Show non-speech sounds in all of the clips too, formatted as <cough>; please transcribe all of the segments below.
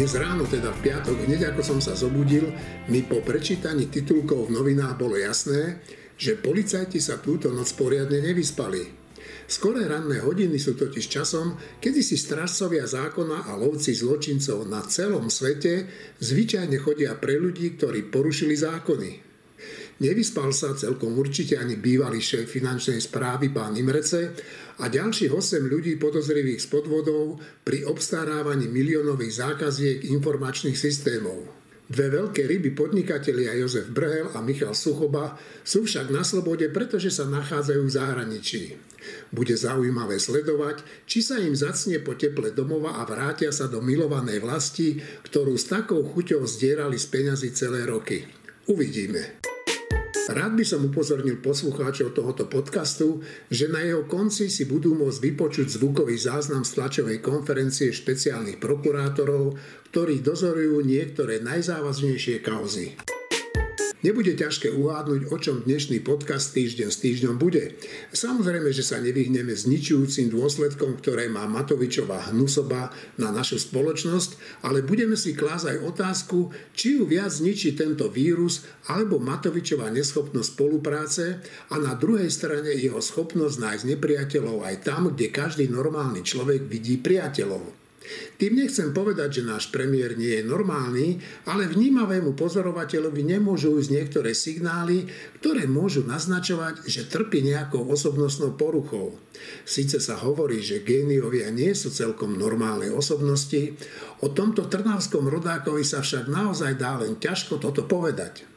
Dnes ráno, teda v piatok, hneď ako som sa zobudil, mi po prečítaní titulkov v novinách bolo jasné, že policajti sa túto noc poriadne nevyspali. Skoré ranné hodiny sú totiž časom, kedy si strážcovia zákona a lovci zločincov na celom svete zvyčajne chodia pre ľudí, ktorí porušili zákony. Nevyspal sa celkom určite ani bývalý šéf finančnej správy pán Imrece a ďalších 8 ľudí podozrivých z podvodov pri obstarávaní miliónových zákaziek informačných systémov. Dve veľké ryby podnikatelia Jozef Brhel a Michal Suchoba sú však na slobode, pretože sa nachádzajú v zahraničí. Bude zaujímavé sledovať, či sa im zacne po teple domova a vrátia sa do milovanej vlasti, ktorú s takou chuťou zdierali z peňazí celé roky. Uvidíme. Rád by som upozornil poslucháčov tohoto podcastu, že na jeho konci si budú môcť vypočuť zvukový záznam z tlačovej konferencie špeciálnych prokurátorov, ktorí dozorujú niektoré najzávažnejšie kauzy. Nebude ťažké uhádnuť, o čom dnešný podcast týždeň s týždňom bude. Samozrejme, že sa nevyhneme zničujúcim dôsledkom, ktoré má Matovičová hnusoba na našu spoločnosť, ale budeme si klásť aj otázku, či ju viac zničí tento vírus alebo Matovičová neschopnosť spolupráce a na druhej strane jeho schopnosť nájsť nepriateľov aj tam, kde každý normálny človek vidí priateľov. Tým nechcem povedať, že náš premiér nie je normálny, ale vnímavému pozorovateľovi nemôžu ísť niektoré signály, ktoré môžu naznačovať, že trpí nejakou osobnostnou poruchou. Síce sa hovorí, že géniovia nie sú celkom normálne osobnosti, o tomto trnavskom rodákovi sa však naozaj dá len ťažko toto povedať.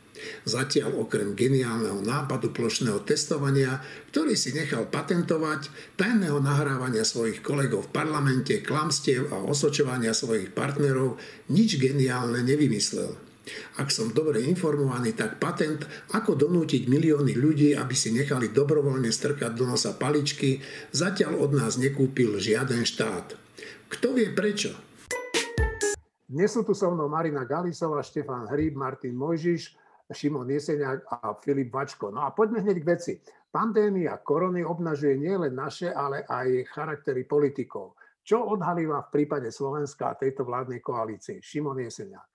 Zatiaľ okrem geniálneho nápadu plošného testovania, ktorý si nechal patentovať, tajného nahrávania svojich kolegov v parlamente, klamstiev a osočovania svojich partnerov, nič geniálne nevymyslel. Ak som dobre informovaný, tak patent, ako donútiť milióny ľudí, aby si nechali dobrovoľne strkať do nosa paličky, zatiaľ od nás nekúpil žiaden štát. Kto vie prečo? Dnes sú tu so mnou Marina Galisová, Štefán Hríb, Martin Mojžiš, Šimon Jeseniak a Filip Vačko. No a poďme hneď k veci. Pandémia korony obnažuje nielen naše, ale aj charaktery politikov. Čo odhalila v prípade Slovenska a tejto vládnej koalície? Šimon Jeseniak.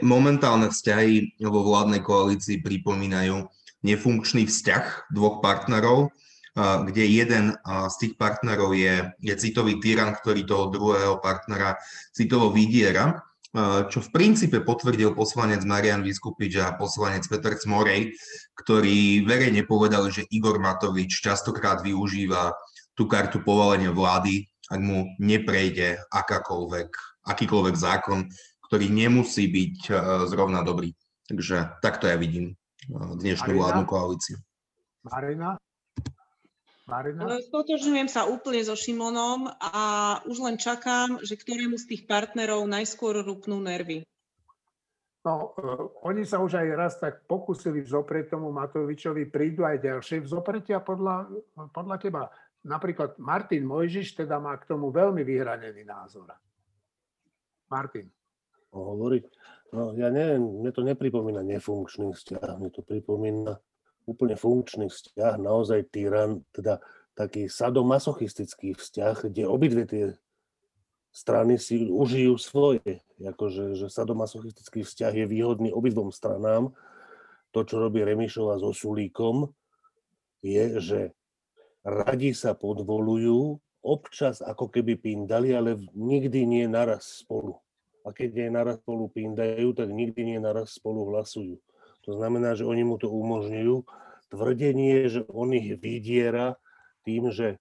Momentálne vzťahy vo vládnej koalícii pripomínajú nefunkčný vzťah dvoch partnerov, kde jeden z tých partnerov je, je citový tyran, ktorý toho druhého partnera citovo vydiera čo v princípe potvrdil poslanec Marian Vyskupič a poslanec Peter Cmorej, ktorí verejne povedali, že Igor Matovič častokrát využíva tú kartu povalenia vlády, ak mu neprejde akákoľvek, akýkoľvek zákon, ktorý nemusí byť e, zrovna dobrý. Takže takto ja vidím e, dnešnú Marina? vládnu koalíciu. Marina? Marina? Stotožňujem sa úplne so Šimonom a už len čakám, že ktorému z tých partnerov najskôr rupnú nervy. No, uh, oni sa už aj raz tak pokúsili vzoprieť tomu Matovičovi, prídu aj ďalšie vzopretia podľa, podľa teba. Napríklad Martin Mojžiš teda má k tomu veľmi vyhranený názor. Martin. Hovoriť? No, ja neviem, mne to nepripomína nefunkčný vzťah, mne to pripomína úplne funkčný vzťah, naozaj tyran, teda taký sadomasochistický vzťah, kde obidve tie strany si užijú svoje. Akože, že sadomasochistický vzťah je výhodný obidvom stranám. To, čo robí Remišova so Sulíkom, je, že radi sa podvolujú, občas ako keby pindali, ale nikdy nie naraz spolu. A keď je naraz spolu pindajú, tak nikdy nie naraz spolu hlasujú. To znamená, že oni mu to umožňujú. Tvrdenie, že on ich vydiera tým, že,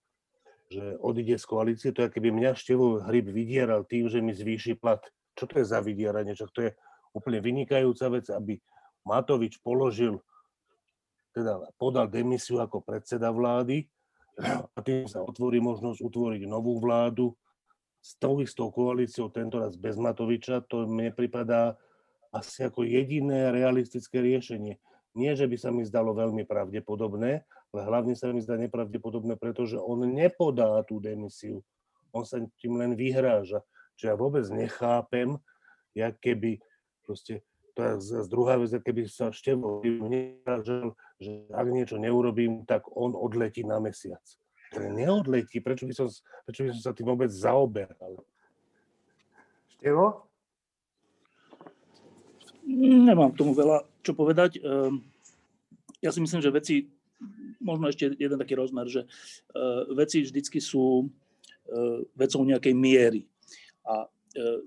že odíde z koalície, to je, keby mňa Števo Hryb vydieral tým, že mi zvýši plat. Čo to je za vydieranie? Čo to je úplne vynikajúca vec, aby Matovič položil, teda podal demisiu ako predseda vlády a tým sa otvorí možnosť utvoriť novú vládu s tou istou koalíciou, tentoraz bez Matoviča. To mne pripadá asi ako jediné realistické riešenie. Nie, že by sa mi zdalo veľmi pravdepodobné, ale hlavne sa mi zdá nepravdepodobné, pretože on nepodá tú demisiu. On sa tým len vyhráža. Čiže ja vôbec nechápem, jak keby proste, to je druhá vec, keby sa Števo nevyhrážal, že ak niečo neurobím, tak on odletí na mesiac. Ale neodletí, prečo by som, prečo by som sa tým vôbec zaoberal? Števo? Nemám k tomu veľa čo povedať. Ehm, ja si myslím, že veci, možno ešte jeden taký rozmer, že veci vždycky sú vecou nejakej miery. A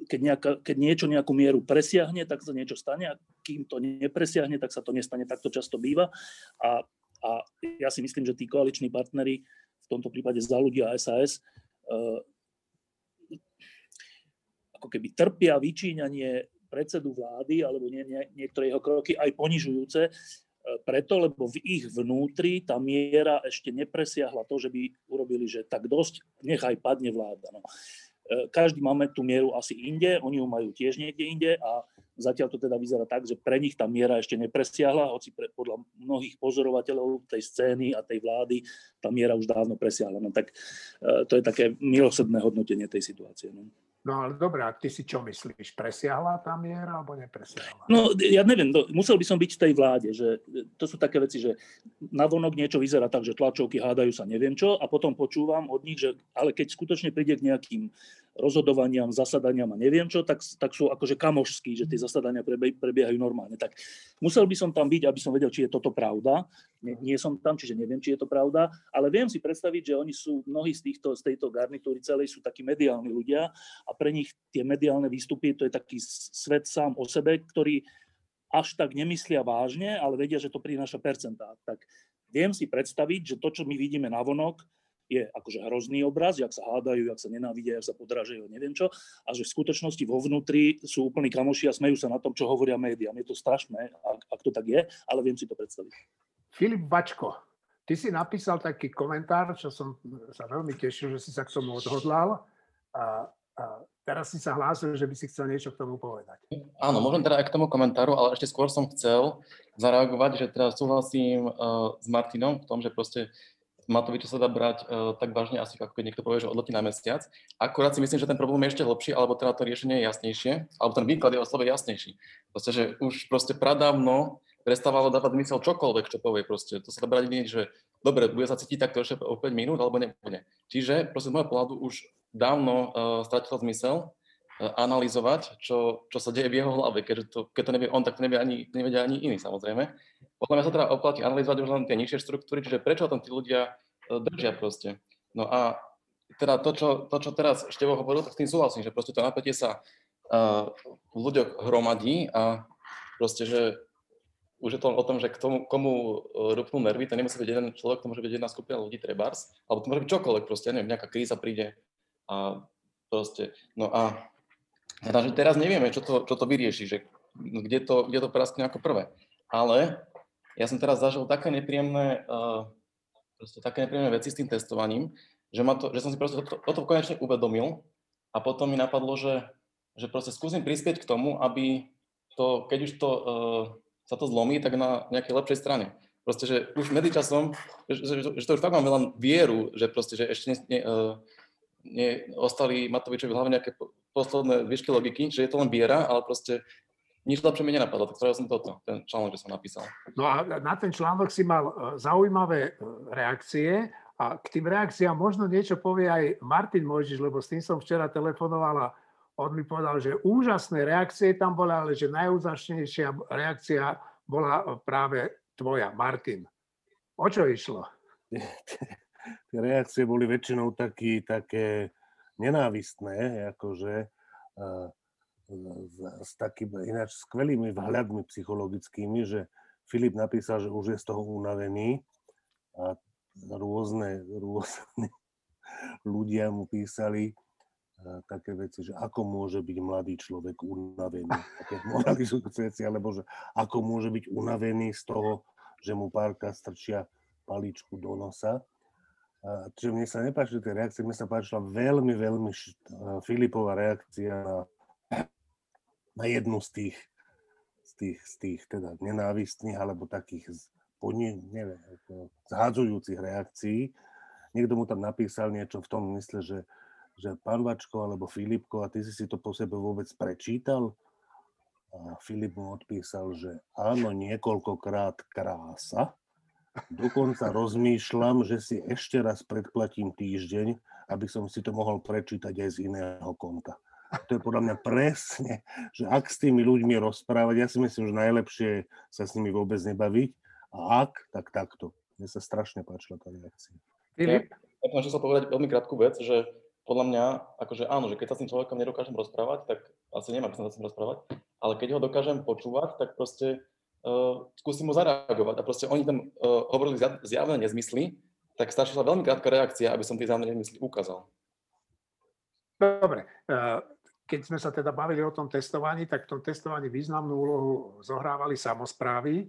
keď, nejaká, keď niečo nejakú mieru presiahne, tak sa niečo stane a kým to nepresiahne, tak sa to nestane. Tak to často býva. A, a ja si myslím, že tí koaliční partnery, v tomto prípade za ľudia a SAS, ako keby trpia vyčíňanie predsedu vlády alebo nie, nie, niektoré jeho kroky aj ponižujúce, e, preto, lebo v ich vnútri tá miera ešte nepresiahla to, že by urobili, že tak dosť, nechaj padne vláda. No. E, každý máme tú mieru asi inde, oni ju majú tiež niekde inde a zatiaľ to teda vyzerá tak, že pre nich tá miera ešte nepresiahla, hoci pre, podľa mnohých pozorovateľov tej scény a tej vlády tá miera už dávno presiahla. No tak e, to je také milosrdné hodnotenie tej situácie. No. No ale dobré, a ty si čo myslíš? Presiahla tá miera alebo nepresiahla? No ja neviem, no, musel by som byť v tej vláde, že to sú také veci, že navonok niečo vyzerá tak, že tlačovky hádajú sa neviem čo a potom počúvam od nich, že ale keď skutočne príde k nejakým rozhodovaniam, zasadaniam a neviem čo, tak, tak sú akože kamošskí, že tie zasadania prebiehajú normálne. Tak musel by som tam byť, aby som vedel, či je toto pravda. Nie, nie som tam, čiže neviem, či je to pravda, ale viem si predstaviť, že oni sú, mnohí z, týchto, z tejto garnitúry celej sú takí mediálni ľudia a pre nich tie mediálne výstupy, to je taký svet sám o sebe, ktorý až tak nemyslia vážne, ale vedia, že to prináša percentá. Tak viem si predstaviť, že to, čo my vidíme na vonok, je akože hrozný obraz, jak sa hádajú, jak sa nenávidia, jak sa podrážajú, neviem čo, a že v skutočnosti vo vnútri sú úplní kamoši a smejú sa na tom, čo hovoria médiá. Je to strašné, ak, ak to tak je, ale viem si to predstaviť. Filip Bačko, ty si napísal taký komentár, čo som sa veľmi tešil, že si sa k tomu odhodlal. A, a teraz si sa hlásil, že by si chcel niečo k tomu povedať. Áno, môžem teda aj k tomu komentáru, ale ešte skôr som chcel zareagovať, že teda súhlasím uh, s Martinom v tom, že proste Matoviča sa dá brať uh, tak vážne asi, ako keď niekto povie, že odletí na mesiac. Akurát si myslím, že ten problém je ešte hlbší, alebo teda to riešenie je jasnejšie, alebo ten výklad je o slove jasnejší. Proste, že už proste pradávno prestávalo dávať zmysel čokoľvek, čo povie proste. To sa dá brať nie, že dobre, bude sa cítiť takto ešte o 5 minút, alebo nebude. Čiže proste z môjho pohľadu už dávno uh, stratilo zmysel analyzovať, čo, čo sa deje v jeho hlave, keďže to, keď to nevie on, tak to nevie ani, nevedia ani iní samozrejme. Podľa mňa sa teda oplatí analyzovať už len tie nižšie štruktúry, čiže prečo tam tí ľudia e, držia proste. No a teda to, čo, to, čo teraz Števo hovoril, tak s tým súhlasím, že proste to napätie sa uh, v ľuďoch hromadí a proste, že už je to o tom, že k tomu, komu e, rupnú nervy, to nemusí byť jeden človek, to môže byť jedna skupina ľudí, trebárs, alebo to môže byť čokoľvek proste, neviem, nejaká kríza príde a proste, no a teda, že teraz nevieme, čo to, čo to vyrieši, že kde to, kde to praskne ako prvé. Ale ja som teraz zažil také nepríjemné, uh, také nepríjemné veci s tým testovaním, že, ma to, že som si proste toto, toto konečne uvedomil a potom mi napadlo, že, že proste skúsim prispieť k tomu, aby to, keď už to, uh, sa to zlomí, tak na nejakej lepšej strane. Proste, že už medzičasom, že, že, že to už fakt mám len vieru, že proste, že ešte ne, uh, ne, ostali Matovičovi v hlave nejaké posledné výšky logiky, že je to len viera, ale proste nič lepšie mi nenapadlo, tak spravil som toto, ten článok, že som napísal. No a na ten článok si mal e, zaujímavé e, reakcie a k tým reakciám možno niečo povie aj Martin Mojžiš, lebo s tým som včera telefonoval a on mi povedal, že úžasné reakcie tam boli, ale že najúžasnejšia reakcia bola práve tvoja, Martin. O čo išlo? Tie reakcie boli väčšinou taký, také nenávistné, akože s, s takými ináč skvelými vhľadmi psychologickými, že Filip napísal, že už je z toho unavený a rôzne, rôzne <laughs> ľudia mu písali také veci, že ako môže byť mladý človek unavený, také <laughs> moralizujúce veci, alebo že ako môže byť unavený z toho, že mu párka strčia paličku do nosa. Čiže mne sa nepáčili tie reakcie, mne sa páčila veľmi, veľmi Filipová reakcia na na jednu z tých, z tých, z tých teda nenávistných alebo takých podne, neviem, zhádzujúcich reakcií. Niekto mu tam napísal niečo v tom mysle, že, že pán Vačko alebo Filipko, a ty si si to po sebe vôbec prečítal? A Filip mu odpísal, že áno, niekoľkokrát krása. Dokonca rozmýšľam, že si ešte raz predplatím týždeň, aby som si to mohol prečítať aj z iného konta. to je podľa mňa presne, že ak s tými ľuďmi rozprávať, ja si myslím, že najlepšie sa s nimi vôbec nebaviť a ak, tak takto. Mne sa strašne páčila tá reakcia. Filip? Ja, ja som povedať veľmi krátku vec, že podľa mňa, akože áno, že keď sa s tým človekom nedokážem rozprávať, tak asi nemám sa s tým rozprávať, ale keď ho dokážem počúvať, tak proste uh, skúsim mu zareagovať. A proste oni tam uh, hovorili zjavné nezmysly, tak stačila veľmi krátka reakcia, aby som tie zjavné nezmysly ukázal. Dobre, uh, keď sme sa teda bavili o tom testovaní, tak v tom testovaní významnú úlohu zohrávali samozprávy.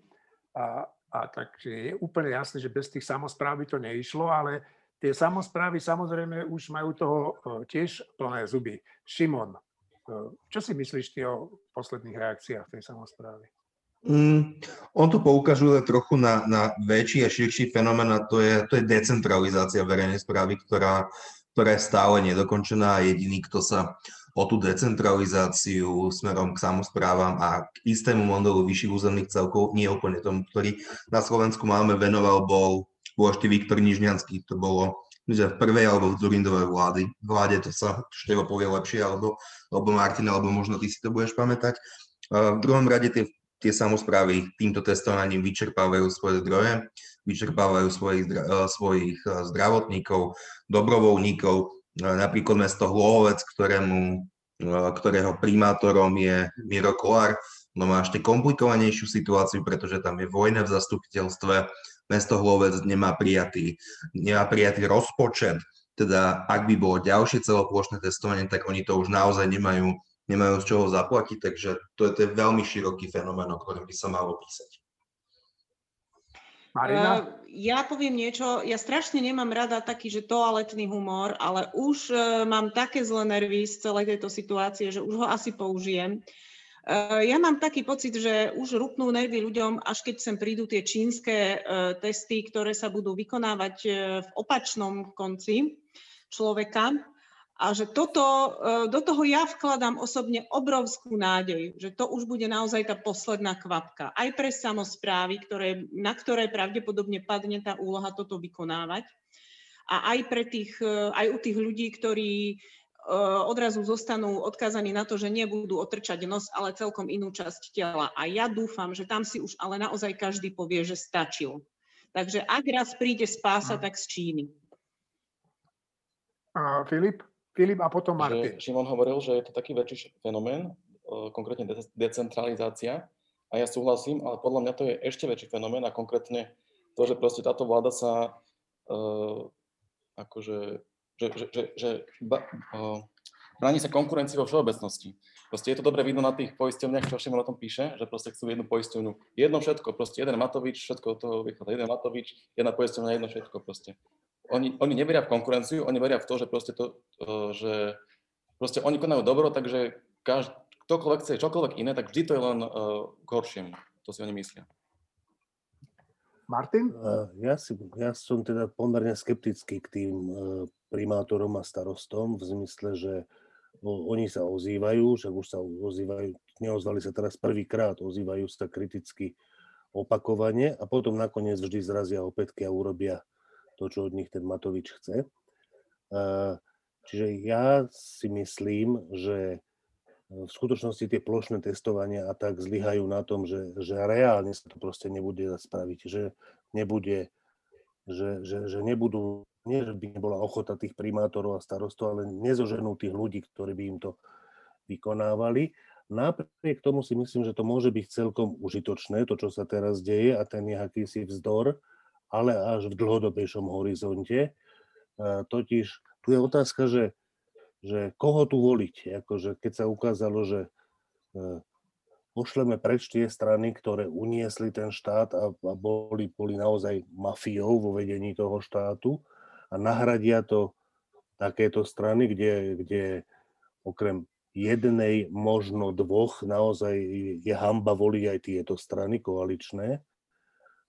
A, a takže je úplne jasné, že bez tých samozpráv by to neišlo, ale tie samozprávy samozrejme už majú toho tiež plné zuby. Šimon, čo si myslíš ty o posledných reakciách tej samozprávy? Mm, on to poukazuje trochu na, na väčší a širší fenomén a to je, to je decentralizácia verejnej správy, ktorá, ktorá je stále nedokončená a jediný, kto sa o tú decentralizáciu smerom k samozprávam a k istému modelu vyšších územných celkov, nie úplne tomu, ktorý na Slovensku máme, venoval, bol, bol Viktor Nižňanský. To bolo že v prvej alebo v Zurindovej vlády. Vláde to sa Števo povie lepšie, alebo, alebo Martin, alebo možno ty si to budeš pamätať. V druhom rade tie, tie samozprávy týmto testovaním vyčerpávajú svoje zdroje, vyčerpávajú svojich, svojich zdravotníkov, dobrovoľníkov, napríklad mesto Hlohovec, ktorému, ktorého primátorom je Miro Kolár, no má ešte komplikovanejšiu situáciu, pretože tam je vojna v zastupiteľstve, mesto Hlovec nemá prijatý, nemá prijatý rozpočet, teda ak by bolo ďalšie celoplošné testovanie, tak oni to už naozaj nemajú, nemajú z čoho zaplatiť, takže to je, to je veľmi široký fenomén, o ktorom by sa malo písať. Marina? Uh, ja poviem niečo, ja strašne nemám rada taký, že toaletný humor, ale už uh, mám také zlé nervy z celej tejto situácie, že už ho asi použijem. Uh, ja mám taký pocit, že už rupnú nervy ľuďom, až keď sem prídu tie čínske testy, ktoré sa budú vykonávať v opačnom konci človeka a že toto, e, do toho ja vkladám osobne obrovskú nádej, že to už bude naozaj tá posledná kvapka. Aj pre samozprávy, ktoré, na ktoré pravdepodobne padne tá úloha toto vykonávať. A aj, pre tých, e, aj u tých ľudí, ktorí e, odrazu zostanú odkázaní na to, že nebudú otrčať nos, ale celkom inú časť tela. A ja dúfam, že tam si už ale naozaj každý povie, že stačil. Takže ak raz príde spása, tak z Číny. A Filip? Filip a potom Martin. Že Šimon hovoril, že je to taký väčší fenomén, e, konkrétne decentralizácia. A ja súhlasím, ale podľa mňa to je ešte väčší fenomén a konkrétne to, že proste táto vláda sa uh, akože, že, že, že, že ba, uh, bráni sa konkurencii vo všeobecnosti. Proste je to dobre vidno na tých poisťovniach, čo Šimon o tom píše, že proste chcú jednu poisťovňu, jedno všetko, proste jeden Matovič, všetko to vychádza, jeden Matovič, jedna poisťovňa, jedno všetko proste oni, oni neveria v konkurenciu, oni veria v to, že proste to, že proste oni konajú dobro, takže každý, ktokoľvek chce čokoľvek iné, tak vždy to je len uh, k horšiemu. To si oni myslia. Martin? Ja, si, ja som teda pomerne skeptický k tým uh, primátorom a starostom v zmysle, že oni sa ozývajú, však už sa ozývajú, neozvali sa teraz prvýkrát, ozývajú sa kriticky opakovane a potom nakoniec vždy zrazia opätky a urobia to, čo od nich ten Matovič chce. Čiže ja si myslím, že v skutočnosti tie plošné testovania a tak zlyhajú na tom, že, že reálne sa to proste nebude spraviť, že nebude, že, že, že nebudú, nie že by nebola ochota tých primátorov a starostov, ale nezoženú tých ľudí, ktorí by im to vykonávali. Napriek tomu si myslím, že to môže byť celkom užitočné, to, čo sa teraz deje a ten je akýsi vzdor, ale až v dlhodobejšom horizonte. Totiž tu je otázka, že, že koho tu voliť. Akože keď sa ukázalo, že e, pošleme preč tie strany, ktoré uniesli ten štát a, a boli, boli naozaj mafiou vo vedení toho štátu a nahradia to takéto strany, kde, kde okrem jednej, možno dvoch, naozaj je hamba voliť aj tieto strany koaličné,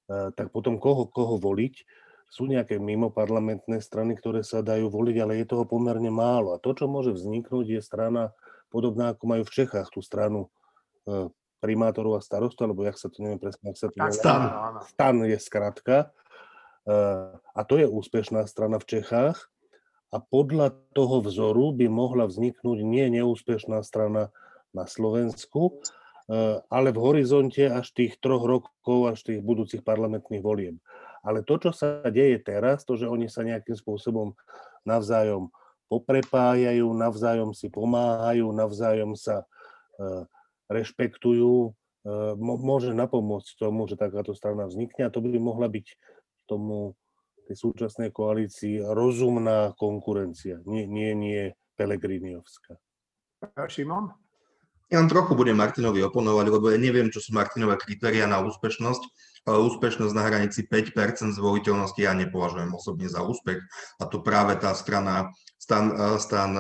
tak potom koho, koho voliť. Sú nejaké mimoparlamentné strany, ktoré sa dajú voliť, ale je toho pomerne málo. A to, čo môže vzniknúť, je strana podobná, ako majú v Čechách, tú stranu eh, primátorov a starostov, alebo jak sa to neviem presne, jak sa to tak, stan. Stan je skratka. Eh, a to je úspešná strana v Čechách. a podľa toho vzoru by mohla vzniknúť nie neúspešná strana na Slovensku, ale v horizonte až tých troch rokov, až tých budúcich parlamentných volieb. Ale to, čo sa deje teraz, to, že oni sa nejakým spôsobom navzájom poprepájajú, navzájom si pomáhajú, navzájom sa e, rešpektujú, môže napomôcť tomu, že takáto strana vznikne a to by mohla byť tomu tej súčasnej koalícii rozumná konkurencia, nie, nie, nie Pelegriniovská. Šimon? Ja len trochu budem Martinovi oponovať, lebo ja neviem, čo sú Martinové kritéria na úspešnosť, ale úspešnosť na hranici 5% zvoliteľnosti ja nepovažujem osobne za úspech. A to práve tá strana stan, stan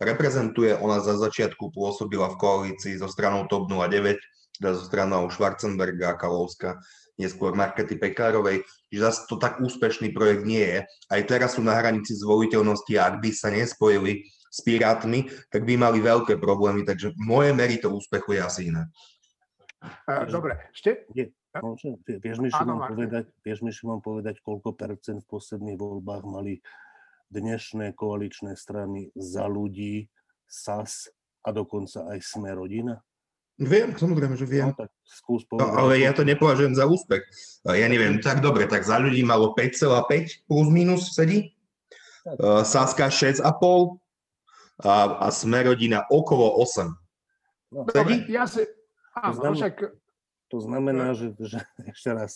reprezentuje. Ona za začiatku pôsobila v koalícii so stranou TOP 09, teda so stranou Schwarzenberga Kalovska neskôr Markety Pekárovej, že zase to tak úspešný projekt nie je. Aj teraz sú na hranici zvoliteľnosti a ak by sa nespojili s Pirátmi, tak by mali veľké problémy, takže moje merito úspechu je asi iné. Dobre, ešte... Vieš mi, Šimon, povedať, vieš mi, Šimon, povedať, koľko percent v posledných voľbách mali dnešné koaličné strany za ľudí, SAS a dokonca aj Sme rodina? Viem, samozrejme, že viem. No, tak skús no, ale ja to nepovažujem za úspech. Ja neviem, tak dobre, tak za ľudí malo 5,5 plus minus sedí. Uh, Saska 6,5 a, a Smerodina okolo 8. No, dobre, ja si... Á, to, znamená, však... to znamená, že, že <laughs> ešte raz,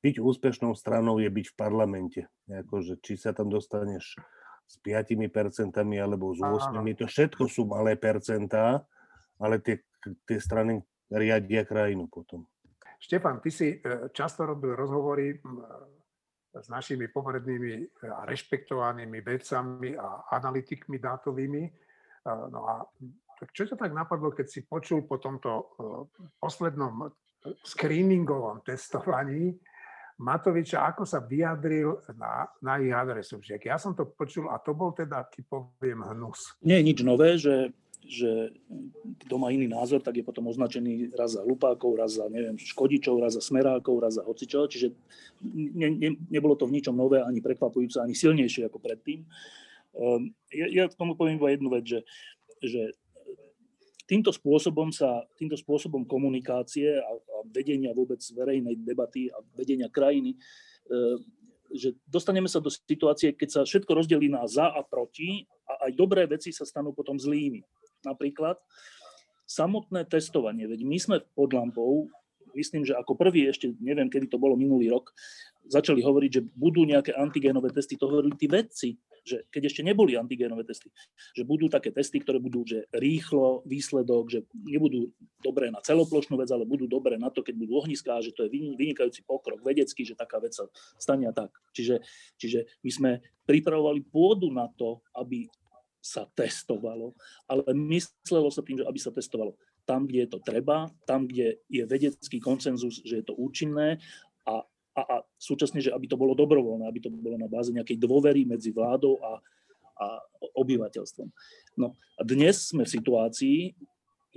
byť úspešnou stranou je byť v parlamente. Akože, či sa tam dostaneš s 5% alebo s 8%, to všetko sú malé percentá, ale tie tie strany riadia krajinu potom. Štefan, ty si e, často robil rozhovory s našimi poprednými e, a rešpektovanými vedcami a analytikmi dátovými. E, no a tak čo ťa tak napadlo, keď si počul po tomto poslednom screeningovom testovaní Matoviča, ako sa vyjadril na, na ich adresu? Ja som to počul a to bol teda, ti poviem, hnus. Nie je nič nové, že že kto má iný názor, tak je potom označený raz za hlupákov, raz za neviem, škodičov, raz za smerákov, raz za hocičo. Čiže ne, ne, nebolo to v ničom nové, ani prekvapujúce, ani silnejšie ako predtým. Um, ja, ja k tomu poviem iba jednu vec, že, že týmto spôsobom sa, týmto spôsobom komunikácie a, a vedenia vôbec verejnej debaty a vedenia krajiny, um, že dostaneme sa do situácie, keď sa všetko rozdelí na za a proti a aj dobré veci sa stanú potom zlými napríklad. Samotné testovanie, veď my sme pod lampou, myslím, že ako prvý, ešte neviem, kedy to bolo minulý rok, začali hovoriť, že budú nejaké antigénové testy. To hovorili tí vedci, že keď ešte neboli antigénové testy, že budú také testy, ktoré budú že rýchlo výsledok, že nebudú dobré na celoplošnú vec, ale budú dobré na to, keď budú ohniská, že to je vynikajúci pokrok vedecký, že taká vec sa stane a tak. Čiže, čiže my sme pripravovali pôdu na to, aby sa testovalo, ale myslelo sa tým, že aby sa testovalo tam, kde je to treba, tam, kde je vedecký koncenzus, že je to účinné a, a, a súčasne, že aby to bolo dobrovoľné, aby to bolo na báze nejakej dôvery medzi vládou a, a obyvateľstvom. No a dnes sme v situácii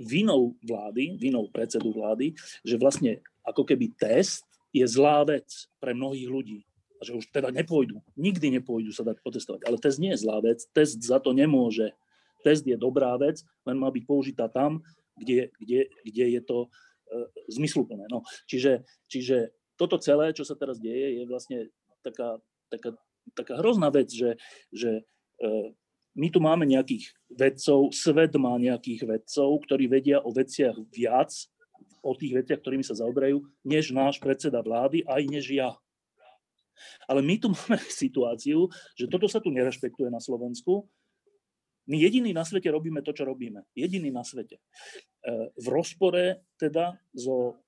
vinou vlády, vinou predsedu vlády, že vlastne ako keby test je zlá vec pre mnohých ľudí a že už teda nepôjdu, nikdy nepôjdu sa dať potestovať. Ale test nie je zlá vec, test za to nemôže. Test je dobrá vec, len má byť použitá tam, kde, kde, kde je to e, zmysluplné. No, čiže, čiže toto celé, čo sa teraz deje, je vlastne taká, taká, taká hrozná vec, že, že e, my tu máme nejakých vedcov, svet má nejakých vedcov, ktorí vedia o veciach viac, o tých veciach, ktorými sa zaoberajú, než náš predseda vlády, aj než ja. Ale my tu máme <laughs> situáciu, že toto sa tu nerešpektuje na Slovensku. My jediní na svete robíme to, čo robíme. Jediní na svete. E, v rozpore teda so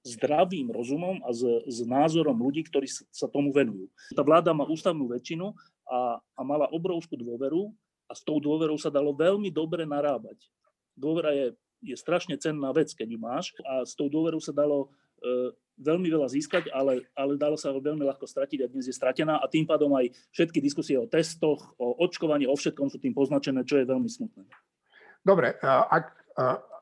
zdravým rozumom a s, s názorom ľudí, ktorí sa tomu venujú. Tá vláda má ústavnú väčšinu a, a mala obrovskú dôveru a s tou dôverou sa dalo veľmi dobre narábať. Dôvera je, je strašne cenná vec, keď ju máš a s tou dôverou sa dalo e, veľmi veľa získať, ale, ale dalo sa veľmi ľahko stratiť a dnes je stratená a tým pádom aj všetky diskusie o testoch, o očkovaní, o všetkom sú tým poznačené, čo je veľmi smutné. Dobre, ak,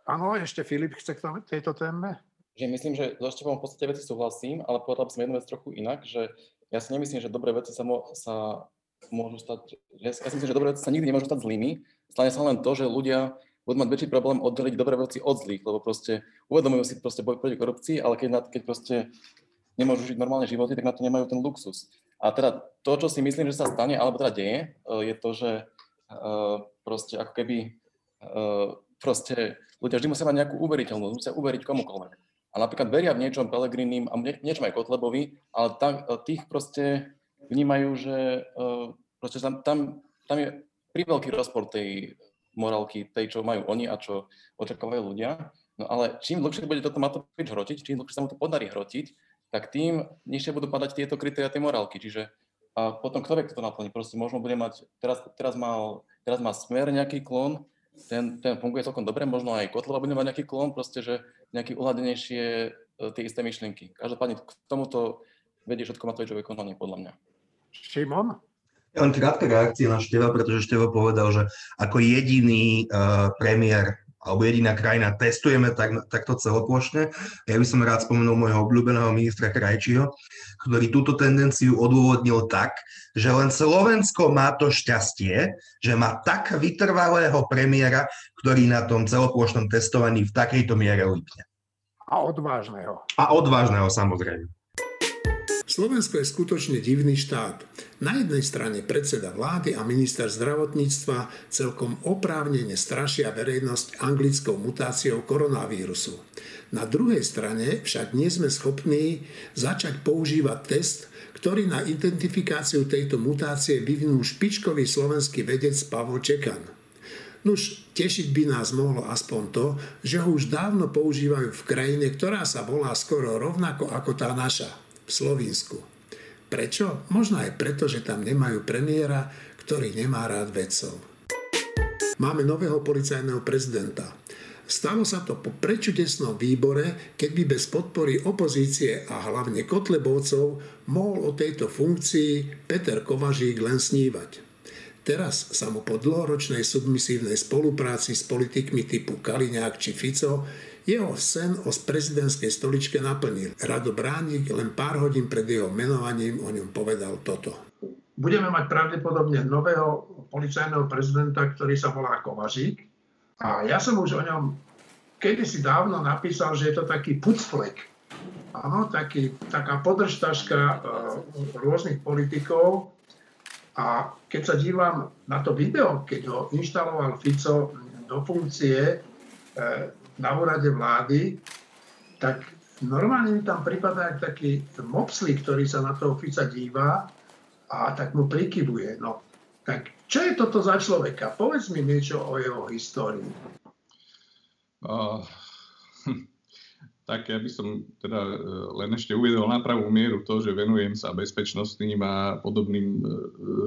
áno, ešte Filip chce k tejto téme? Že myslím, že so Štepom v podstate veci súhlasím, ale povedal by som jednu vec trochu inak, že ja si nemyslím, že dobré veci sa, mo, sa môžu stať, ja si myslím, že dobré veci sa nikdy nemôžu stať zlými, stane sa len to, že ľudia budú mať väčší problém oddeliť dobré veci od zlých, lebo proste uvedomujú si proste boj proti korupcii, ale keď, na, keď proste nemôžu žiť normálne životy, tak na to nemajú ten luxus. A teda to, čo si myslím, že sa stane, alebo teda deje, eh, je to, že uh, proste ako keby uh, proste ľudia vždy musia mať nejakú uveriteľnosť, musia uveriť komukoľvek. A napríklad veria v niečom Pelegrinim a niečom aj Kotlebovi, ale tak, tých proste vnímajú, že proste tam, tam, tam je priveľký rozpor tej morálky tej, čo majú oni a čo očakávajú ľudia. No ale čím dlhšie bude toto Matovič hrotiť, čím dlhšie sa mu to podarí hrotiť, tak tým nižšie budú padať tieto kritéria tej morálky. Čiže a potom kto vie, kto to naplní. Proste možno bude mať, teraz, teraz, mal, teraz má smer nejaký klon, ten, ten funguje celkom dobre, možno aj Kotlova bude mať nejaký klon, proste, že nejaký uhladenejšie e, tie isté myšlienky. Každopádne k tomuto vedie všetko Matovičové konanie, podľa mňa. Šimon? Ja len krátka reakcia na Števa, pretože Števo povedal, že ako jediný uh, premiér alebo jediná krajina testujeme tak, takto celoplošne. Ja by som rád spomenul môjho obľúbeného ministra Krajčího, ktorý túto tendenciu odôvodnil tak, že len Slovensko má to šťastie, že má tak vytrvalého premiéra, ktorý na tom celoplošnom testovaní v takejto miere lípne. A odvážneho. A odvážneho, samozrejme. Slovensko je skutočne divný štát. Na jednej strane predseda vlády a minister zdravotníctva celkom oprávnene strašia verejnosť anglickou mutáciou koronavírusu. Na druhej strane však nie sme schopní začať používať test, ktorý na identifikáciu tejto mutácie vyvinul špičkový slovenský vedec Pavol Čekan. Nuž, tešiť by nás mohlo aspoň to, že ho už dávno používajú v krajine, ktorá sa volá skoro rovnako ako tá naša – v Slovinsku. Prečo? Možno aj preto, že tam nemajú premiéra, ktorý nemá rád vedcov. Máme nového policajného prezidenta. Stalo sa to po prečudesnom výbore, keď by bez podpory opozície a hlavne Kotlebovcov mohol o tejto funkcii Peter Kovažík len snívať. Teraz sa mu po dlhoročnej submisívnej spolupráci s politikmi typu Kaliňák či Fico jeho sen o prezidentskej stoličke naplnil. Rado Bránik len pár hodín pred jeho menovaním o ňom povedal toto. Budeme mať pravdepodobne nového policajného prezidenta, ktorý sa volá Kovažík. A ja som už o ňom kedysi dávno napísal, že je to taký pucflek. Áno, taký, taká podržtaška e, rôznych politikov. A keď sa dívam na to video, keď ho inštaloval Fico do funkcie, e, na úrade vlády, tak normálne mi tam pripadá taký mopslík, ktorý sa na toho Fica díva a tak mu prikyvuje. No, tak čo je toto za človeka? Povedz mi niečo o jeho histórii. Uh, tak ja by som teda e, len ešte uvedol na pravú mieru to, že venujem sa bezpečnostným a podobným e,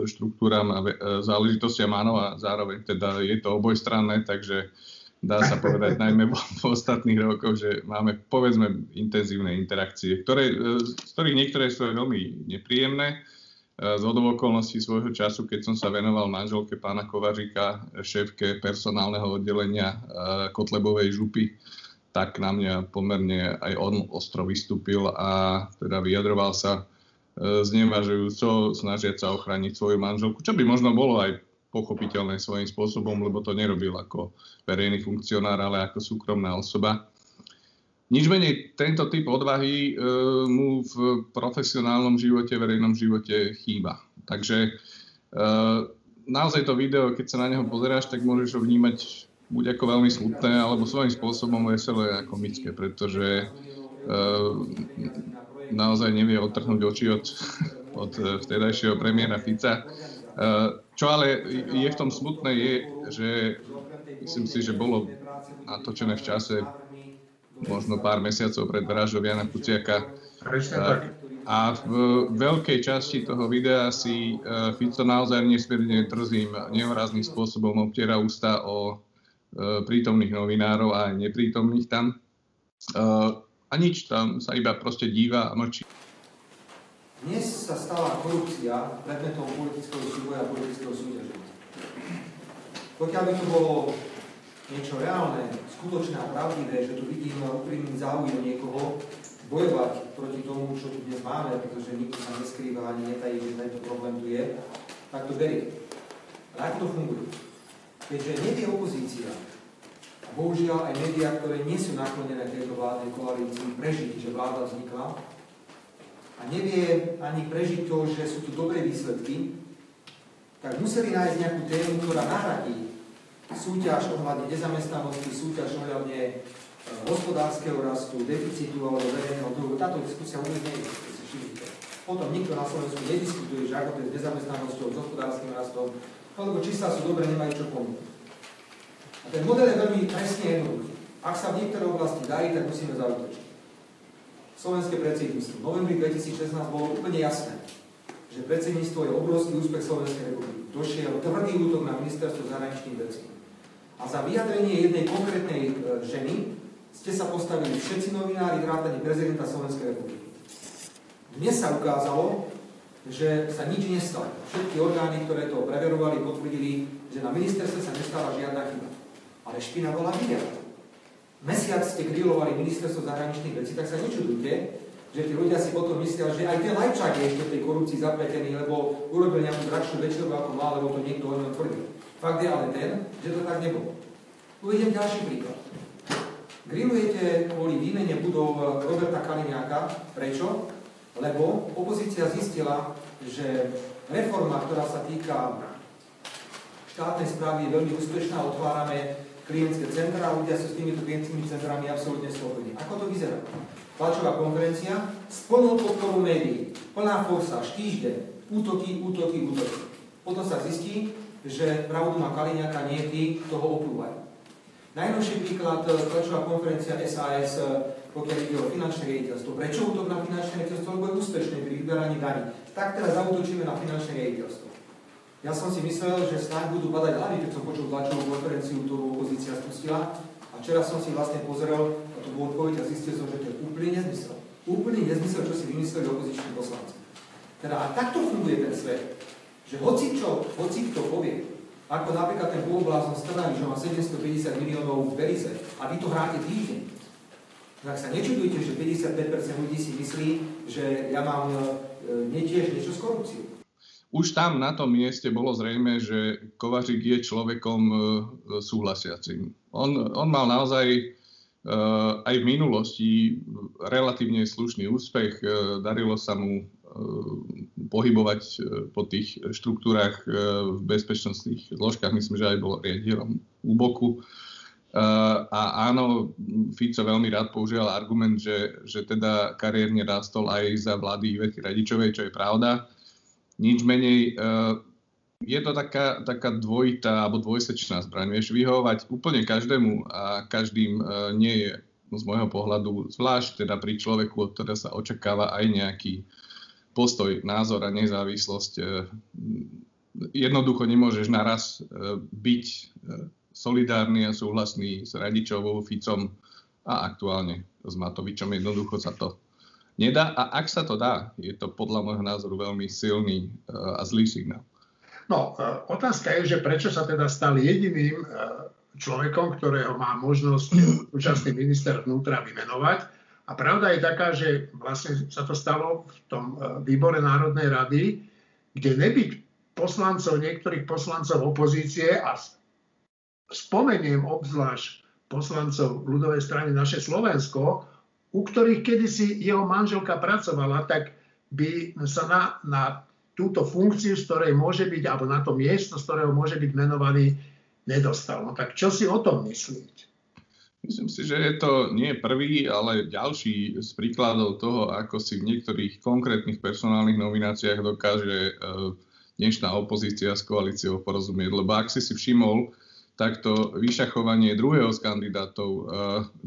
štruktúram a e, záležitostiam áno a zároveň teda je to obojstranné, takže dá sa povedať najmä v, v ostatných rokoch, že máme povedzme intenzívne interakcie, ktoré, e, z ktorých niektoré sú veľmi nepríjemné. E, z okolností svojho času, keď som sa venoval manželke pána Kovažika, šéfke personálneho oddelenia e, Kotlebovej župy, tak na mňa pomerne aj on ostro vystúpil a teda vyjadroval sa znevažujúco, snažiať sa ochrániť svoju manželku, čo by možno bolo aj pochopiteľné svojím spôsobom, lebo to nerobil ako verejný funkcionár, ale ako súkromná osoba. Nič menej, tento typ odvahy e, mu v profesionálnom živote, verejnom živote chýba. Takže e, naozaj to video, keď sa na neho pozeráš, tak môžeš ho vnímať buď ako veľmi smutné, alebo svojím spôsobom veselé a komické, pretože e, naozaj nevie odtrhnúť oči od, <laughs> od vtedajšieho premiéra Fica Eh, čo ale je v tom smutné je, že myslím si, že bolo natočené v čase možno pár mesiacov pred vraždou Jana Kuciaka. A v veľkej časti toho videa si uh, Fico naozaj nesmierne drzým, nehorázným spôsobom obtiera ústa o uh, prítomných novinárov a aj neprítomných tam. Uh, a nič, tam sa iba proste díva a mlčí. Dnes sa stala korupcia predmetom politického súboja a politického súťaženia. Pokiaľ by to bolo niečo reálne, skutočné a pravdivé, že tu vidím úprimný záujem niekoho bojovať proti tomu, čo tu dnes máme, pretože nikto sa neskrýva ani netají, že tento problém tu je, tak to berie. Ale ako to funguje? Keďže nevie opozícia, a bohužiaľ aj médiá, ktoré nie sú naklonené tejto vládnej koalícii, prežiť, že vláda vznikla, a nevie ani prežiť to, že sú tu dobré výsledky, tak museli nájsť nejakú tému, ktorá nahradí súťaž ohľadne nezamestnanosti, súťaž ohľadne e, hospodárskeho rastu, deficitu alebo verejného dlhu. Táto diskusia vôbec nie je. Potom nikto na Slovensku nediskutuje, že ako to je s nezamestnanosťou, s hospodárskym rastom, lebo čísla sú dobré, nemajú čo pomôcť. A ten model je veľmi presne jednoduchý. Ak sa v niektorej oblasti darí, tak musíme zautočiť. Slovenské predsedníctvo. V novembri 2016 bolo úplne jasné, že predsedníctvo je obrovský úspech Slovenskej republiky. Došiel tvrdý útok na ministerstvo zahraničných vecí. A za vyjadrenie jednej konkrétnej e, ženy ste sa postavili všetci novinári vrátane prezidenta Slovenskej republiky. Dnes sa ukázalo, že sa nič nestalo. Všetky orgány, ktoré to preverovali, potvrdili, že na ministerstve sa nestala žiadna chyba. Ale špina bola videa. Mesiac ste grilovali ministerstvo zahraničných vecí, tak sa nečudujte, že tí ľudia si potom myslia, že aj ten Lajčák je ešte v tej korupcii zapletený, lebo urobil nejakú drahšiu večeru ako mal, lebo to niekto o ňom tvrdil. Fakt je ale ten, že to tak nebolo. Uvediem ďalší príklad. Grillujete kvôli výmene budov Roberta Kaliňáka. Prečo? Lebo opozícia zistila, že reforma, ktorá sa týka štátnej správy, je veľmi úspešná. Otvárame klientské centra a ľudia sú s týmito klientskými centrami absolútne spokojní. Ako to vyzerá? Tlačová konferencia s plnou podporou médií, plná forsa, týždeň, útoky, útoky, útoky. Potom sa zistí, že pravdu má Kaliňáka, nie tí, kto ho oplúvajú. Najnovší príklad, e, tlačová konferencia SAS, e, pokiaľ ide o finančné riaditeľstvo. Prečo útok na finančné riaditeľstvo? Lebo je úspešné pri vyberaní daní. Tak teraz zautočíme na finančné riaditeľstvo. Ja som si myslel, že snáď budú padať hlavy, keď som počul tlačovú konferenciu, ktorú opozícia spustila. A včera som si vlastne pozrel na tú odpoveď a zistil som, že to je úplný nezmysel. Úplný nezmysel, čo si vymysleli opoziční poslanci. Teda a takto funguje ten svet že hoci čo, hoci kto povie, ako napríklad ten poloblázon Strnavý, že má 750 miliónov v Belize a vy to hráte týždeň, tak sa nečudujte, že 55% ľudí si myslí, že ja mám e, netiež niečo s korupciou. Už tam na tom mieste bolo zrejme, že Kovařík je človekom e, súhlasiacim. On, on mal naozaj e, aj v minulosti relatívne slušný úspech. Darilo sa mu pohybovať e, po tých štruktúrach e, v bezpečnostných zložkách. Myslím, že aj bol riaditeľom úboku. E, a áno, Fico veľmi rád používal argument, že, že teda kariérne rástol aj za vlády Ivety Radičovej, čo je pravda. Nič menej, je to taká, taká dvojitá alebo dvojsečná zbraň. Vieš, vyhovovať úplne každému a každým nie je z môjho pohľadu, zvlášť teda pri človeku, od ktorého sa očakáva aj nejaký postoj, názor a nezávislosť. E, jednoducho nemôžeš naraz e, byť e, solidárny a súhlasný s Radičovou, Ficom a aktuálne s Matovičom. Jednoducho sa to nedá. A ak sa to dá, je to podľa môjho názoru veľmi silný a zlý signál. No, otázka je, že prečo sa teda stal jediným človekom, ktorého má možnosť súčasný minister vnútra vymenovať a pravda je taká, že vlastne sa to stalo v tom výbore Národnej rady, kde nebyť poslancov, niektorých poslancov opozície a spomeniem obzvlášť poslancov ľudovej strany naše Slovensko, u ktorých kedysi jeho manželka pracovala, tak by sa na, na túto funkciu, z ktorej môže byť, alebo na to miesto, z ktorého môže byť menovaný, nedostal. No tak čo si o tom myslíte? Myslím si, že je to nie prvý, ale ďalší z príkladov toho, ako si v niektorých konkrétnych personálnych nomináciách dokáže e, dnešná opozícia s koalíciou porozumieť. Lebo ak si si všimol, takto vyšachovanie druhého z kandidátov, e,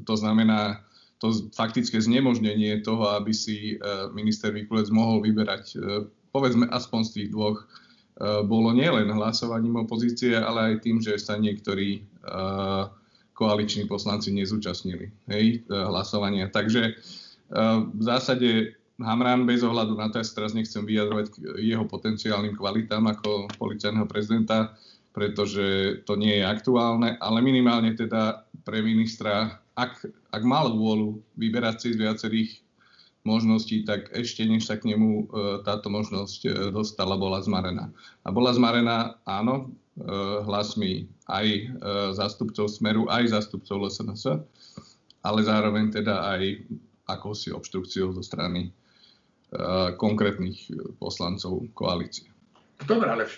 to znamená to faktické znemožnenie toho, aby si e, minister Mikulec mohol vyberať povedzme aspoň z tých dvoch, bolo nielen hlasovaním opozície, ale aj tým, že sa niektorí koaliční poslanci nezúčastnili hej, e, hlasovania. Takže e, v zásade Hamran bez ohľadu na to, ja teraz nechcem vyjadrovať jeho potenciálnym kvalitám ako policajného prezidenta, pretože to nie je aktuálne, ale minimálne teda pre ministra, ak, ak mal vôľu vyberať si z viacerých možností, tak ešte než sa k nemu e, táto možnosť e, dostala, bola zmarená. A bola zmarená, áno, e, hlasmi aj zástupcov Smeru, aj zástupcov LSNS, ale zároveň teda aj akousi obštrukciou zo strany konkrétnych poslancov koalície. Dobre, ale v,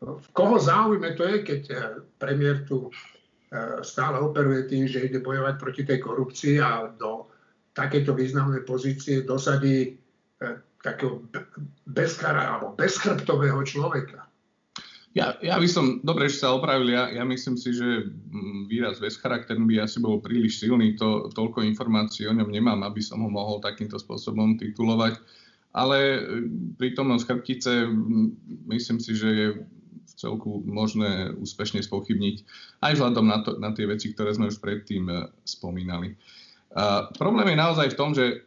v koho záujme to je, keď premiér tu stále operuje tým, že ide bojovať proti tej korupcii a do takéto významné pozície dosadí e, takého bezkara alebo bezchrbtového človeka. Ja, ja by som, dobre, že sa opravil, ja, ja myslím si, že mm, výraz bezcharakterný by asi bol príliš silný, to, toľko informácií o ňom nemám, aby som ho mohol takýmto spôsobom titulovať, ale e, prítomnosť chrbtice myslím si, že je celku možné úspešne spochybniť aj vzhľadom na, to, na tie veci, ktoré sme už predtým e, spomínali. A problém je naozaj v tom, že,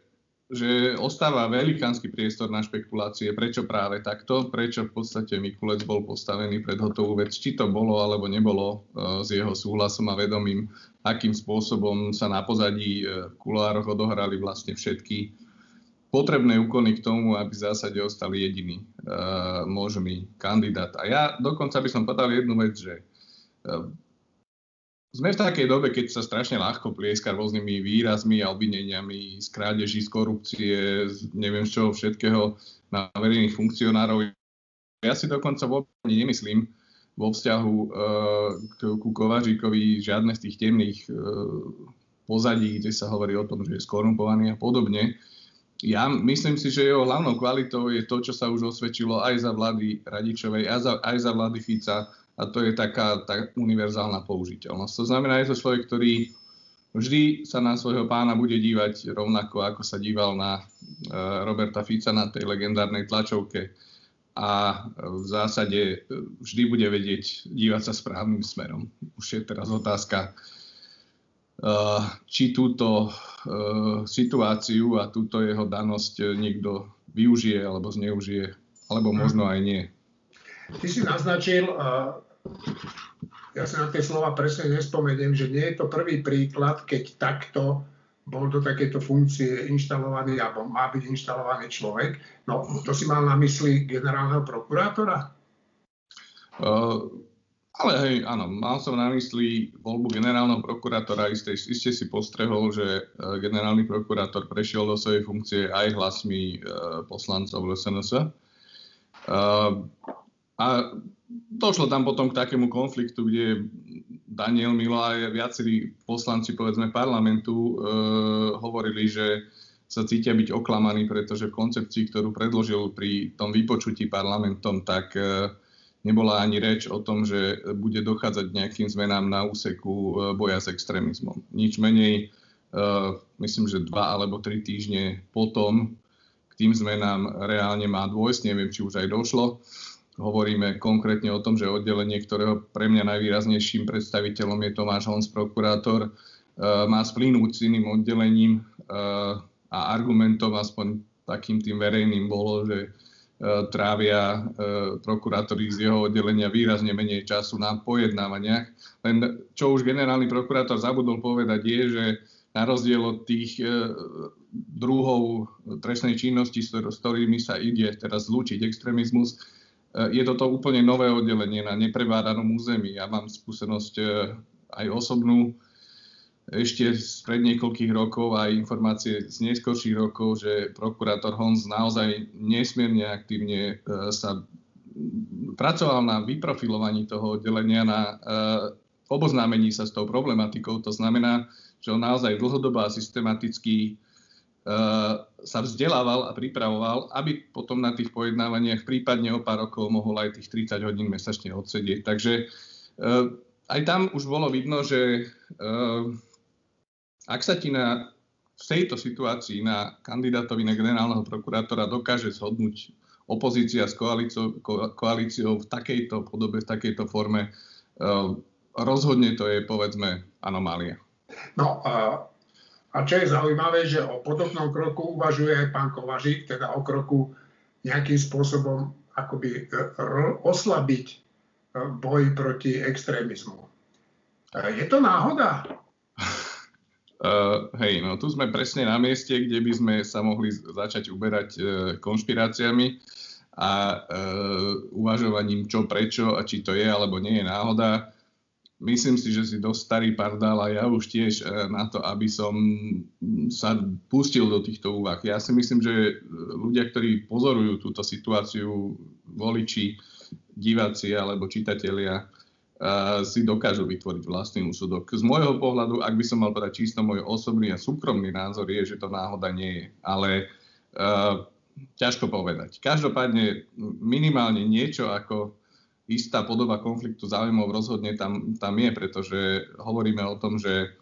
že ostáva velikánsky priestor na špekulácie. Prečo práve takto? Prečo v podstate Mikulec bol postavený pred hotovú vec? Či to bolo alebo nebolo e, s jeho súhlasom a vedomím, akým spôsobom sa na pozadí e, v kuloároch odohrali vlastne všetky potrebné úkony k tomu, aby v zásade ostali jediný uh, možný kandidát. A ja dokonca by som povedal jednu vec, že uh, sme v takej dobe, keď sa strašne ľahko plieska rôznymi výrazmi a obvineniami z krádeží, z korupcie, z neviem z čoho všetkého na verejných funkcionárov. Ja si dokonca vôbec nemyslím vo vzťahu uh, ku Kovaříkovi žiadne z tých temných uh, pozadí, kde sa hovorí o tom, že je skorumpovaný a podobne. Ja myslím si, že jeho hlavnou kvalitou je to, čo sa už osvedčilo aj za vlády Radičovej, aj za, aj za vlády Fica, a to je taká tá univerzálna použiteľnosť. To znamená, je to človek, ktorý vždy sa na svojho pána bude dívať rovnako, ako sa díval na e, Roberta Fica na tej legendárnej tlačovke a v zásade vždy bude vedieť dívať sa správnym smerom. Už je teraz otázka, či túto situáciu a túto jeho danosť niekto využije alebo zneužije, alebo možno aj nie. Ty si naznačil ja sa na tie slova presne nespomeniem, že nie je to prvý príklad, keď takto bol do takéto funkcie inštalovaný, alebo má byť inštalovaný človek. No, to si mal na mysli generálneho prokurátora? Uh, ale hej, áno, mal som na mysli voľbu generálneho prokurátora. Isté, iste si postrehol, že uh, generálny prokurátor prešiel do svojej funkcie aj hlasmi uh, poslancov SNS. Uh, a došlo tam potom k takému konfliktu, kde Daniel Milo a viacerí poslanci, povedzme, parlamentu e, hovorili, že sa cítia byť oklamaní, pretože v koncepcii, ktorú predložil pri tom vypočutí parlamentom, tak e, nebola ani reč o tom, že bude dochádzať nejakým zmenám na úseku e, boja s extrémizmom. Nič menej, e, myslím, že dva alebo tri týždne potom k tým zmenám reálne má dôjsť, neviem, či už aj došlo. Hovoríme konkrétne o tom, že oddelenie, ktorého pre mňa najvýraznejším predstaviteľom je Tomáš Hons, prokurátor, e, má splínuť s iným oddelením a argumentom aspoň takým tým verejným bolo, že trávia prokurátori z jeho oddelenia výrazne menej času na pojednávaniach. Len čo už generálny prokurátor zabudol povedať je, že na rozdiel od tých druhov trestnej činnosti, s ktorými sa ide teraz zlúčiť extrémizmus, E, je toto úplne nové oddelenie na neprevládanom území. Ja mám skúsenosť e, aj osobnú ešte pred niekoľkých rokov a informácie z neskôrších rokov, že prokurátor Honz naozaj nesmierne aktívne e, sa pracoval na vyprofilovaní toho oddelenia, na oboznámení sa s tou problematikou. To znamená, že on naozaj dlhodobo a systematicky Eh, sa vzdelával a pripravoval, aby potom na tých pojednávaniach prípadne o pár rokov mohol aj tých 30 hodín mesačne odsedieť. Takže aj tam už bolo vidno, že ak sa ti na, v tejto situácii na kandidátovi na generálneho prokurátora dokáže zhodnúť opozícia s koalíciou, koalíciou v takejto podobe, v takejto forme, rozhodne to je, povedzme, anomália. No, a čo je zaujímavé, že o podobnom kroku uvažuje aj pán Kovažík, teda o kroku nejakým spôsobom akoby e, oslabiť e, boj proti extrémizmu. Je to náhoda? Uh, hej, no tu sme presne na mieste, kde by sme sa mohli začať uberať uh, konšpiráciami a uh, uvažovaním čo, prečo a či to je alebo nie je náhoda. Myslím si, že si dosť starý pardál a ja už tiež uh, na to, aby som sa pustil do týchto úvah. Ja si myslím, že ľudia, ktorí pozorujú túto situáciu, voliči, diváci alebo čitatelia, si dokážu vytvoriť vlastný úsudok. Z môjho pohľadu, ak by som mal povedať čisto môj osobný a súkromný názor, je, že to náhoda nie je. Ale uh, ťažko povedať. Každopádne minimálne niečo ako istá podoba konfliktu záujmov rozhodne tam, tam je, pretože hovoríme o tom, že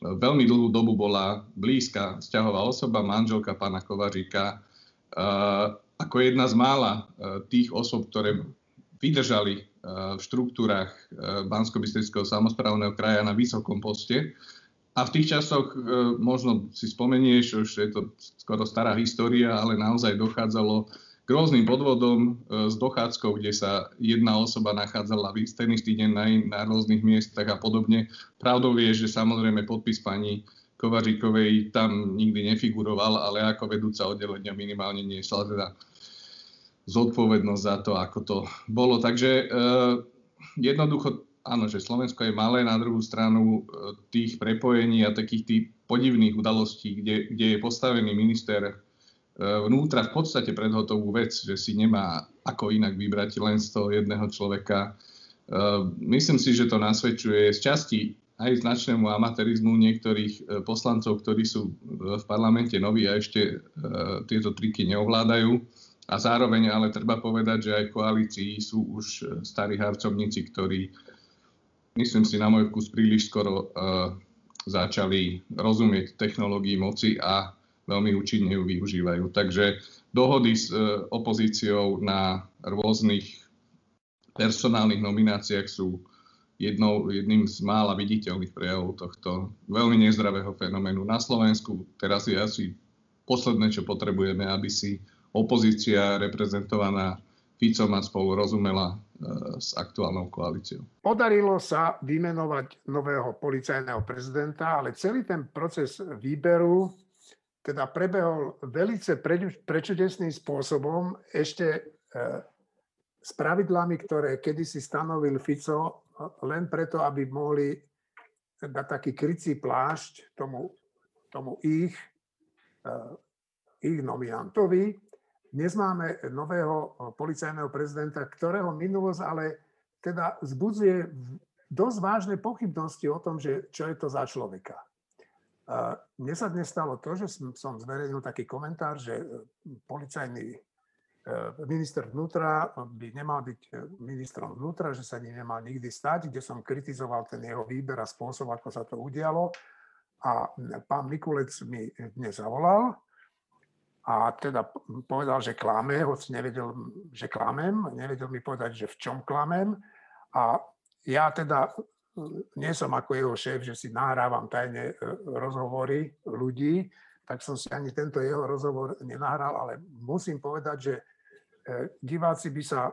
veľmi dlhú dobu bola blízka vzťahová osoba, manželka pána Kovaříka, uh, ako jedna z mála uh, tých osob, ktoré vydržali v štruktúrach eh, bansko samozprávneho kraja na vysokom poste. A v tých časoch, eh, možno si spomenieš, už je to skoro stará história, ale naozaj dochádzalo k rôznym podvodom eh, s dochádzkou, kde sa jedna osoba nachádzala v ten istý deň na, na rôznych miestach a podobne. Pravdou je, že samozrejme podpis pani Kovaříkovej tam nikdy nefiguroval, ale ako vedúca oddelenia minimálne niesla teda zodpovednosť za to, ako to bolo. Takže eh, jednoducho, áno, že Slovensko je malé, na druhú stranu eh, tých prepojení a takých tých podivných udalostí, kde, kde je postavený minister eh, vnútra v podstate predhotovú vec, že si nemá ako inak vybrať len z toho jedného človeka. Myslím si, že to nasvedčuje z časti aj značnému amatérizmu niektorých poslancov, ktorí sú v parlamente noví a ešte tieto triky neovládajú a zároveň ale treba povedať, že aj v koalícii sú už e, starí harcovníci, ktorí, myslím si, na môj vkus príliš skoro uh, začali rozumieť technológii moci a veľmi účinne ju využívajú. Takže dohody s uh, opozíciou na rôznych personálnych nomináciách sú jednou, jedným z mála viditeľných prejavov tohto veľmi nezdravého fenoménu na Slovensku. Teraz je asi posledné, čo potrebujeme, aby si opozícia reprezentovaná Ficom a spolu rozumela e, s aktuálnou koalíciou. Podarilo sa vymenovať nového policajného prezidenta, ale celý ten proces výberu teda prebehol velice prečudesným spôsobom ešte e, s pravidlami, ktoré kedysi stanovil Fico len preto, aby mohli dať taký krycí plášť tomu, tomu ich, e, ich nominantovi dnes máme nového policajného prezidenta, ktorého minulosť ale teda zbudzuje dosť vážne pochybnosti o tom, že čo je to za človeka. Mne sa dnes stalo to, že som zverejnil taký komentár, že e, policajný e, minister vnútra by nemal byť ministrom vnútra, že sa ním nemal nikdy stať, kde som kritizoval ten jeho výber a spôsob, ako sa to udialo. A pán Mikulec mi dnes zavolal a teda povedal, že klame, hoci nevedel, že klamem, nevedel mi povedať, že v čom klamem. A ja teda nie som ako jeho šéf, že si nahrávam tajne e, rozhovory ľudí, tak som si ani tento jeho rozhovor nenahral, ale musím povedať, že e, diváci by sa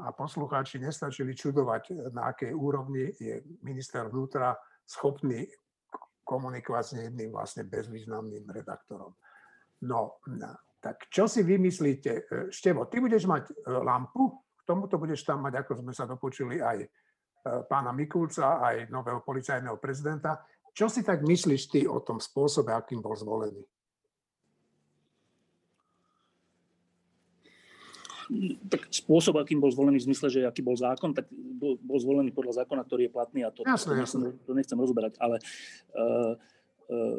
a poslucháči nestačili čudovať, na akej úrovni je minister vnútra schopný komunikovať s jedným vlastne bezvýznamným redaktorom. No, tak čo si vymyslíte? E, Števo, ty budeš mať e, lampu, k tomuto budeš tam mať, ako sme sa dopočuli, aj e, pána Mikulca, aj nového policajného prezidenta. Čo si tak myslíš ty o tom spôsobe, akým bol zvolený? tak spôsob, akým bol zvolený v zmysle, že aký bol zákon, tak bol, bol zvolený podľa zákona, ktorý je platný a to, jasne, to, nechcem, to nechcem rozberať, ale uh, uh,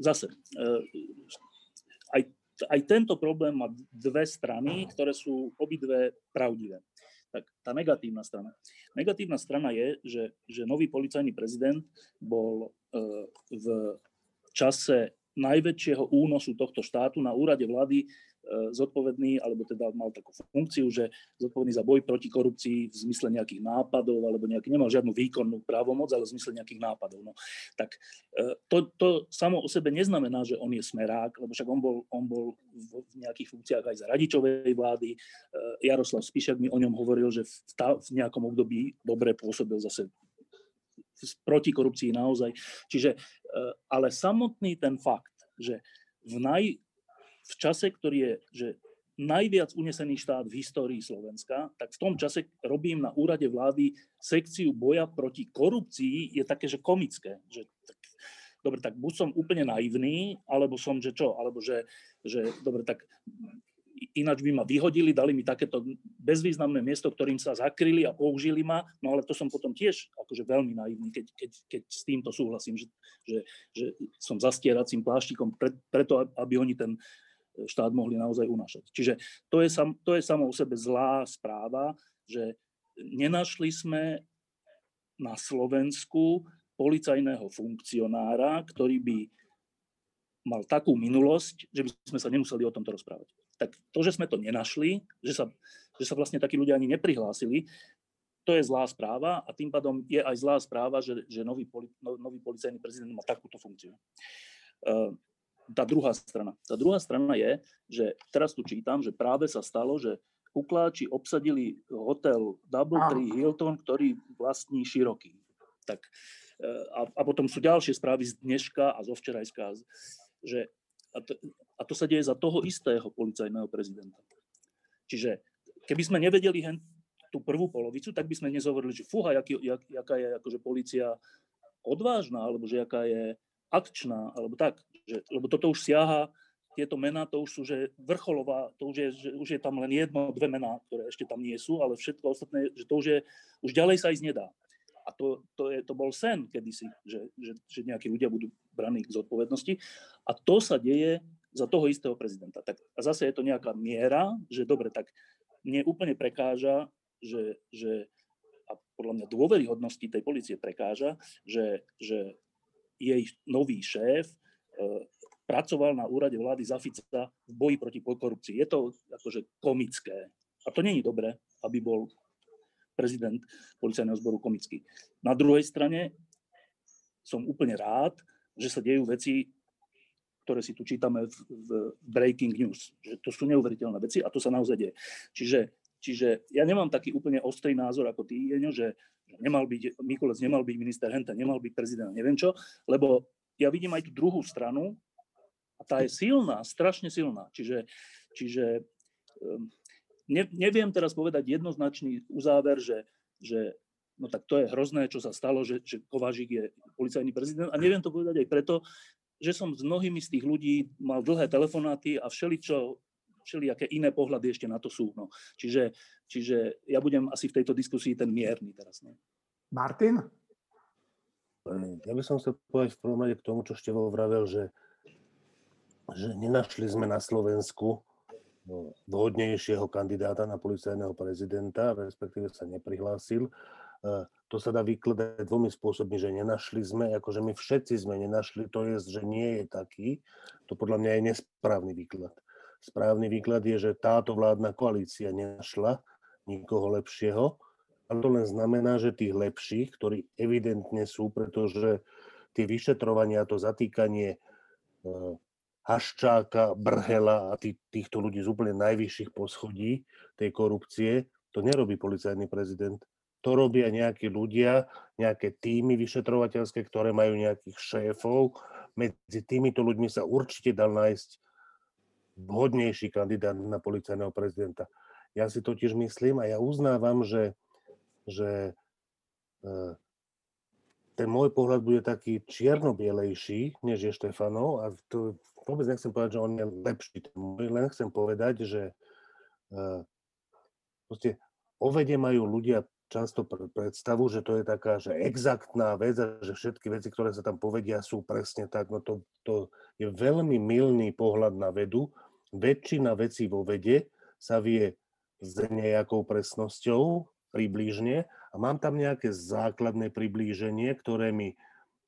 zase, eh, aj, aj tento problém má dve strany, ktoré sú obidve pravdivé. Tak tá negatívna strana. Negatívna strana je, že, že nový policajný prezident bol eh, v čase najväčšieho únosu tohto štátu na úrade vlády zodpovedný, alebo teda mal takú funkciu, že zodpovedný za boj proti korupcii v zmysle nejakých nápadov, alebo nejaký, nemal žiadnu výkonnú právomoc, ale v zmysle nejakých nápadov. No, tak e, to, to samo o sebe neznamená, že on je smerák, lebo však on bol, on bol v nejakých funkciách aj za radičovej vlády. E, Jaroslav Spišak mi o ňom hovoril, že v, tá, v nejakom období dobre pôsobil zase proti korupcii naozaj. Čiže, ale samotný ten fakt, že v, naj, v čase, ktorý je že najviac unesený štát v histórii Slovenska, tak v tom čase robím na úrade vlády sekciu boja proti korupcii, je také, že komické. Že, tak, dobre, tak buď som úplne naivný, alebo som, že čo, alebo že, že dobre, tak ináč by ma vyhodili, dali mi takéto bezvýznamné miesto, ktorým sa zakryli a použili ma, no ale to som potom tiež akože veľmi naivný, keď, keď, keď s týmto súhlasím, že, že, že som zastieracím pláštikom pre, preto, aby oni ten štát mohli naozaj unašať. Čiže to je, sam, to je samo o sebe zlá správa, že nenašli sme na Slovensku policajného funkcionára, ktorý by mal takú minulosť, že by sme sa nemuseli o tomto rozprávať. Tak to, že sme to nenašli, že sa, že sa vlastne takí ľudia ani neprihlásili, to je zlá správa a tým pádom je aj zlá správa, že, že nový, poli, no, nový policajný prezident má takúto funkciu. Uh, tá druhá strana. Tá druhá strana je, že teraz tu čítam, že práve sa stalo, že kukláči obsadili hotel Double Tree Hilton, ktorý vlastní široký. Tak, e, a, a potom sú ďalšie správy z dneška a zo včerajska, že a to, a to sa deje za toho istého policajného prezidenta. Čiže keby sme nevedeli hen tú prvú polovicu, tak by sme dnes hovorili, že fúha, jak, jak, jaká je akože policia odvážna, alebo že jaká je akčná, alebo tak. Že, lebo toto už siaha, tieto mená, to už sú že vrcholová, to už je, že už je tam len jedno, dve mená, ktoré ešte tam nie sú, ale všetko ostatné, že to už je, už ďalej sa ísť nedá. A to, to, je, to bol sen kedysi, že, že, že nejakí ľudia budú braní k zodpovednosti. A to sa deje za toho istého prezidenta. Tak, a zase je to nejaká miera, že dobre, tak mne úplne prekáža, že, že a podľa mňa dôveryhodnosti tej policie prekáža, že, že jej nový šéf e, pracoval na úrade vlády za Fica v boji proti korupcii. Je to akože komické. A to není dobré, aby bol prezident policajného zboru komický. Na druhej strane som úplne rád, že sa dejú veci, ktoré si tu čítame v, v Breaking News. Že to sú neuveriteľné veci a to sa naozaj deje. Čiže, čiže ja nemám taký úplne ostrý názor ako ty, Jeňo, že nemal byť, Mikulec nemal byť minister Henta, nemal byť prezident, neviem čo, lebo ja vidím aj tú druhú stranu a tá je silná, strašne silná. Čiže, čiže um, ne, neviem teraz povedať jednoznačný uzáver, že, že no tak to je hrozné, čo sa stalo, že, že Kovážik je policajný prezident a neviem to povedať aj preto, že som s mnohými z tých ľudí mal dlhé telefonáty a všeličo všelijaké iné pohľady ešte na to sú. No. Čiže, čiže ja budem asi v tejto diskusii ten mierny teraz. No. Martin? Ja by som chcel povedať v prvom rade k tomu, čo Števo vravel, že, že nenašli sme na Slovensku no, vhodnejšieho kandidáta na policajného prezidenta, respektíve sa neprihlásil. To sa dá vykladať dvomi spôsobmi, že nenašli sme, akože my všetci sme nenašli, to je, že nie je taký. To podľa mňa je nesprávny výklad. Správny výklad je, že táto vládna koalícia nenašla nikoho lepšieho, ale to len znamená, že tých lepších, ktorí evidentne sú, pretože tie vyšetrovania, to zatýkanie e, Haščáka, Brhela a tý, týchto ľudí z úplne najvyšších poschodí tej korupcie, to nerobí policajný prezident. To robia nejakí ľudia, nejaké týmy vyšetrovateľské, ktoré majú nejakých šéfov. Medzi týmito ľuďmi sa určite dal nájsť vhodnejší kandidát na policajného prezidenta. Ja si totiž myslím a ja uznávam, že, že e, ten môj pohľad bude taký čierno-bielejší, než je Štefanov a to vôbec nechcem povedať, že on je lepší. Len chcem povedať, že e, proste o vede majú ľudia často predstavu, že to je taká, že exaktná vec a že všetky veci, ktoré sa tam povedia, sú presne tak. No to, to je veľmi milný pohľad na vedu väčšina vecí vo vede sa vie s nejakou presnosťou približne a mám tam nejaké základné priblíženie, ktoré mi,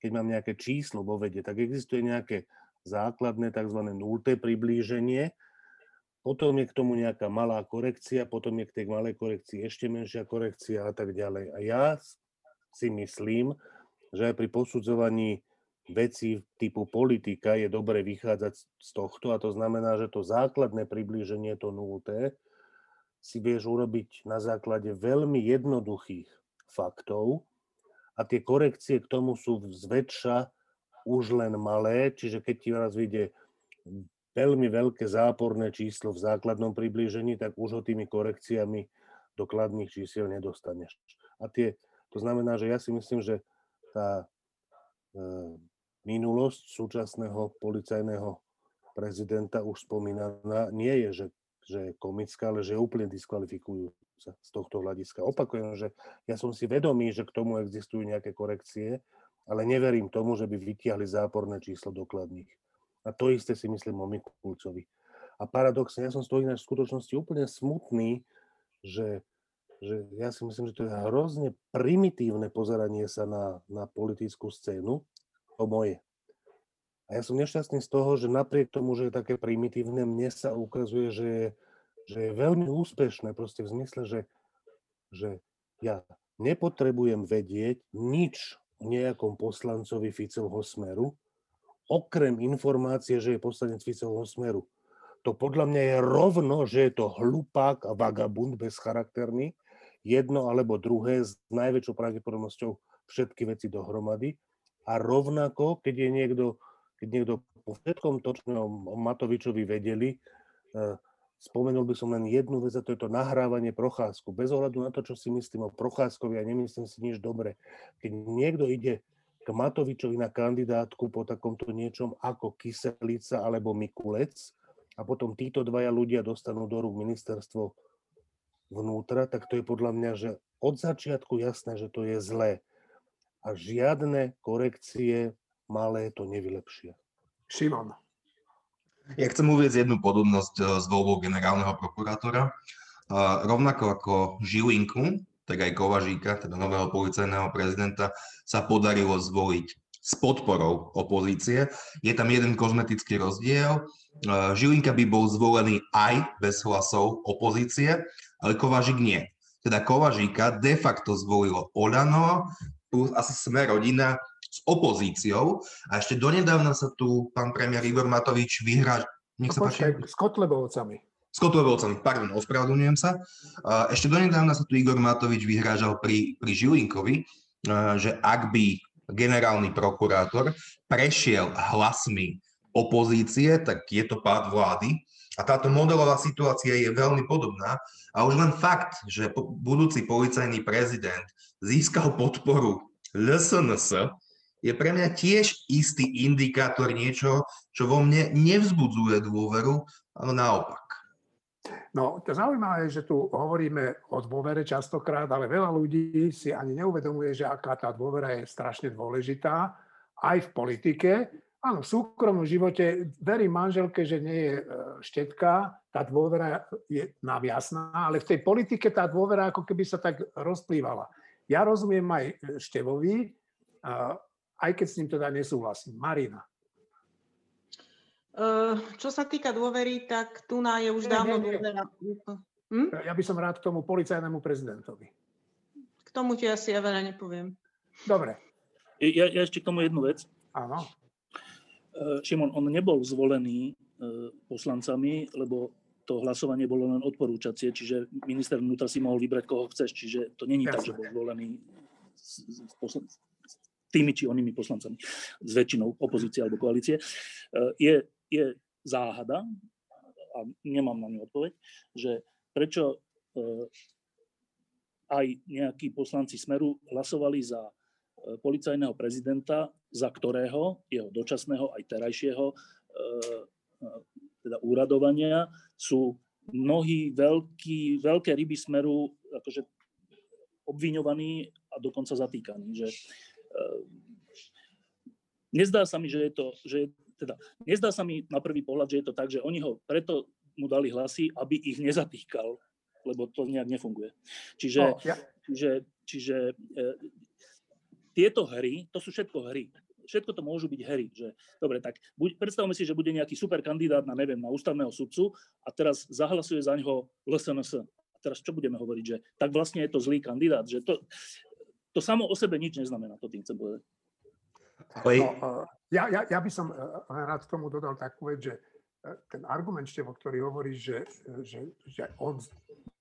keď mám nejaké číslo vo vede, tak existuje nejaké základné tzv. nulté priblíženie, potom je k tomu nejaká malá korekcia, potom je k tej malej korekcii ešte menšia korekcia a tak ďalej. A ja si myslím, že aj pri posudzovaní veci typu politika je dobre vychádzať z tohto a to znamená, že to základné priblíženie, to nulté, si vieš urobiť na základe veľmi jednoduchých faktov a tie korekcie k tomu sú zväčša už len malé, čiže keď ti raz vyjde veľmi veľké záporné číslo v základnom priblížení, tak už ho tými korekciami do kladných čísiel nedostaneš. A tie, to znamená, že ja si myslím, že tá e, minulosť súčasného policajného prezidenta už spomínaná nie je, že, že je komická, ale že je úplne diskvalifikujúca z tohto hľadiska. Opakujem, že ja som si vedomý, že k tomu existujú nejaké korekcie, ale neverím tomu, že by vytiahli záporné číslo dokladných. A to isté si myslím o Mikulcovi. A paradoxne, ja som z toho ináč v skutočnosti úplne smutný, že, že ja si myslím, že to je hrozne primitívne pozeranie sa na, na politickú scénu, to moje. A ja som nešťastný z toho, že napriek tomu, že je také primitívne, mne sa ukazuje, že že je veľmi úspešné, proste v zmysle, že, že ja nepotrebujem vedieť nič o nejakom poslancovi Ficovho smeru, okrem informácie, že je poslanec Ficovho smeru. To podľa mňa je rovno, že je to hlupák a vagabund bezcharakterný, jedno alebo druhé s najväčšou pravdepodobnosťou všetky veci dohromady. A rovnako, keď je niekto keď niekto po všetkom to, o Matovičovi vedeli, eh, spomenul by som len jednu vec a to je to nahrávanie Procházku. Bez ohľadu na to, čo si myslím o Procházkovi a nemyslím si nič dobre. Keď niekto ide k Matovičovi na kandidátku po takomto niečom ako Kyselica alebo Mikulec a potom títo dvaja ľudia dostanú do rúk ministerstvo vnútra, tak to je podľa mňa, že od začiatku jasné, že to je zlé. A žiadne korekcie malé to nevylepšia. Šimon. Ja chcem uvieť jednu podobnosť eh, s voľbou generálneho prokurátora. Rovnako ako Žilinku, tak aj Kovažíka, teda nového policajného prezidenta, sa podarilo zvoliť s podporou opozície. Je tam jeden kozmetický rozdiel. Eh, Žilinka by bol zvolený aj bez hlasov opozície, ale Kovažík nie. Teda Kovažíka de facto zvolilo Olano plus asi sme rodina s opozíciou a ešte donedávna sa tu pán premiér Igor Matovič vyhrá... Nech sa páči. S Kotlebovcami. S Kotlebovcami, pardon, ospravedlňujem sa. Ešte donedávna sa tu Igor Matovič vyhrážal pri, pri Žilinkovi, že ak by generálny prokurátor prešiel hlasmi opozície, tak je to pád vlády. A táto modelová situácia je veľmi podobná. A už len fakt, že budúci policajný prezident získal podporu LSNS, je pre mňa tiež istý indikátor niečo, čo vo mne nevzbudzuje dôveru, ale naopak. No, to zaujímavé je, že tu hovoríme o dôvere častokrát, ale veľa ľudí si ani neuvedomuje, že aká tá dôvera je strašne dôležitá aj v politike. Áno, v súkromnom živote verím manželke, že nie je e, štetka, tá dôvera je nám jasná, ale v tej politike tá dôvera ako keby sa tak rozplývala. Ja rozumiem aj Števovi, aj keď s ním teda nesúhlasím. Marina. Čo sa týka dôvery, tak tu na je už nie, dávno nie, nie. dôvera. Hm? Ja by som rád k tomu policajnému prezidentovi. K tomu ti asi ja veľa nepoviem. Dobre. Ja, ja ešte k tomu jednu vec. Áno. Šimon, on nebol zvolený poslancami, lebo to hlasovanie bolo len odporúčacie, čiže minister vnútra si mohol vybrať, koho chceš, čiže to není tak, že bol zvolený tými či onými poslancami s väčšinou opozície alebo koalície, e, je, je záhada, a nemám na ňu odpoveď, že prečo e, aj nejakí poslanci Smeru hlasovali za e, policajného prezidenta, za ktorého, jeho dočasného aj terajšieho teda úradovania, sú mnohí veľký, veľké ryby Smeru akože obviňovaní a dokonca zatýkaní. Že Ehm, nezdá sa mi, že je to, že teda, nezdá sa mi na prvý pohľad, že je to tak, že oni ho preto mu dali hlasy, aby ich nezatýkal, lebo to nejak nefunguje. Čiže, oh, ja. čiže, čiže e, tieto hry, to sú všetko hry. Všetko to môžu byť hry. Že, dobre, tak buď, predstavme si, že bude nejaký super kandidát na, neviem, na ústavného sudcu a teraz zahlasuje za ňoho LSNS. A teraz čo budeme hovoriť, že tak vlastne je to zlý kandidát. Že to, to samo o sebe nič neznamená, to tým chcem povedať. No, eh, ja, ja, ja by som eh, rád k tomu dodal takú vec, že eh, ten argument, Števo, ktorý hovorí, že, že, že on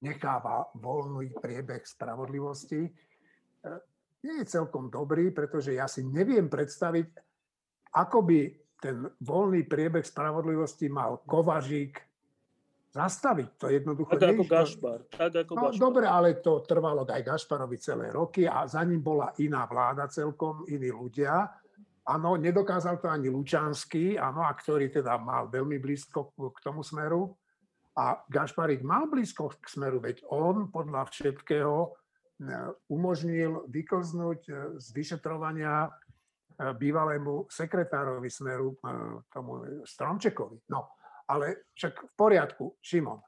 necháva voľný priebeh spravodlivosti, nie je celkom dobrý, pretože ja si neviem predstaviť, ako by ten voľný priebeh spravodlivosti mal Kovažík zastaviť. To jednoducho tak ako Gašpar. Tak ako no, Gašpar. Dobre, ale to trvalo aj Gašparovi celé roky a za ním bola iná vláda celkom, iní ľudia. Áno, nedokázal to ani Lučanský, áno, a ktorý teda mal veľmi blízko k tomu smeru. A Gašparík mal blízko k smeru, veď on podľa všetkého umožnil vykoznúť e, z vyšetrovania e, bývalému sekretárovi smeru, tomu Stromčekovi. No, ale však v poriadku, Šimon.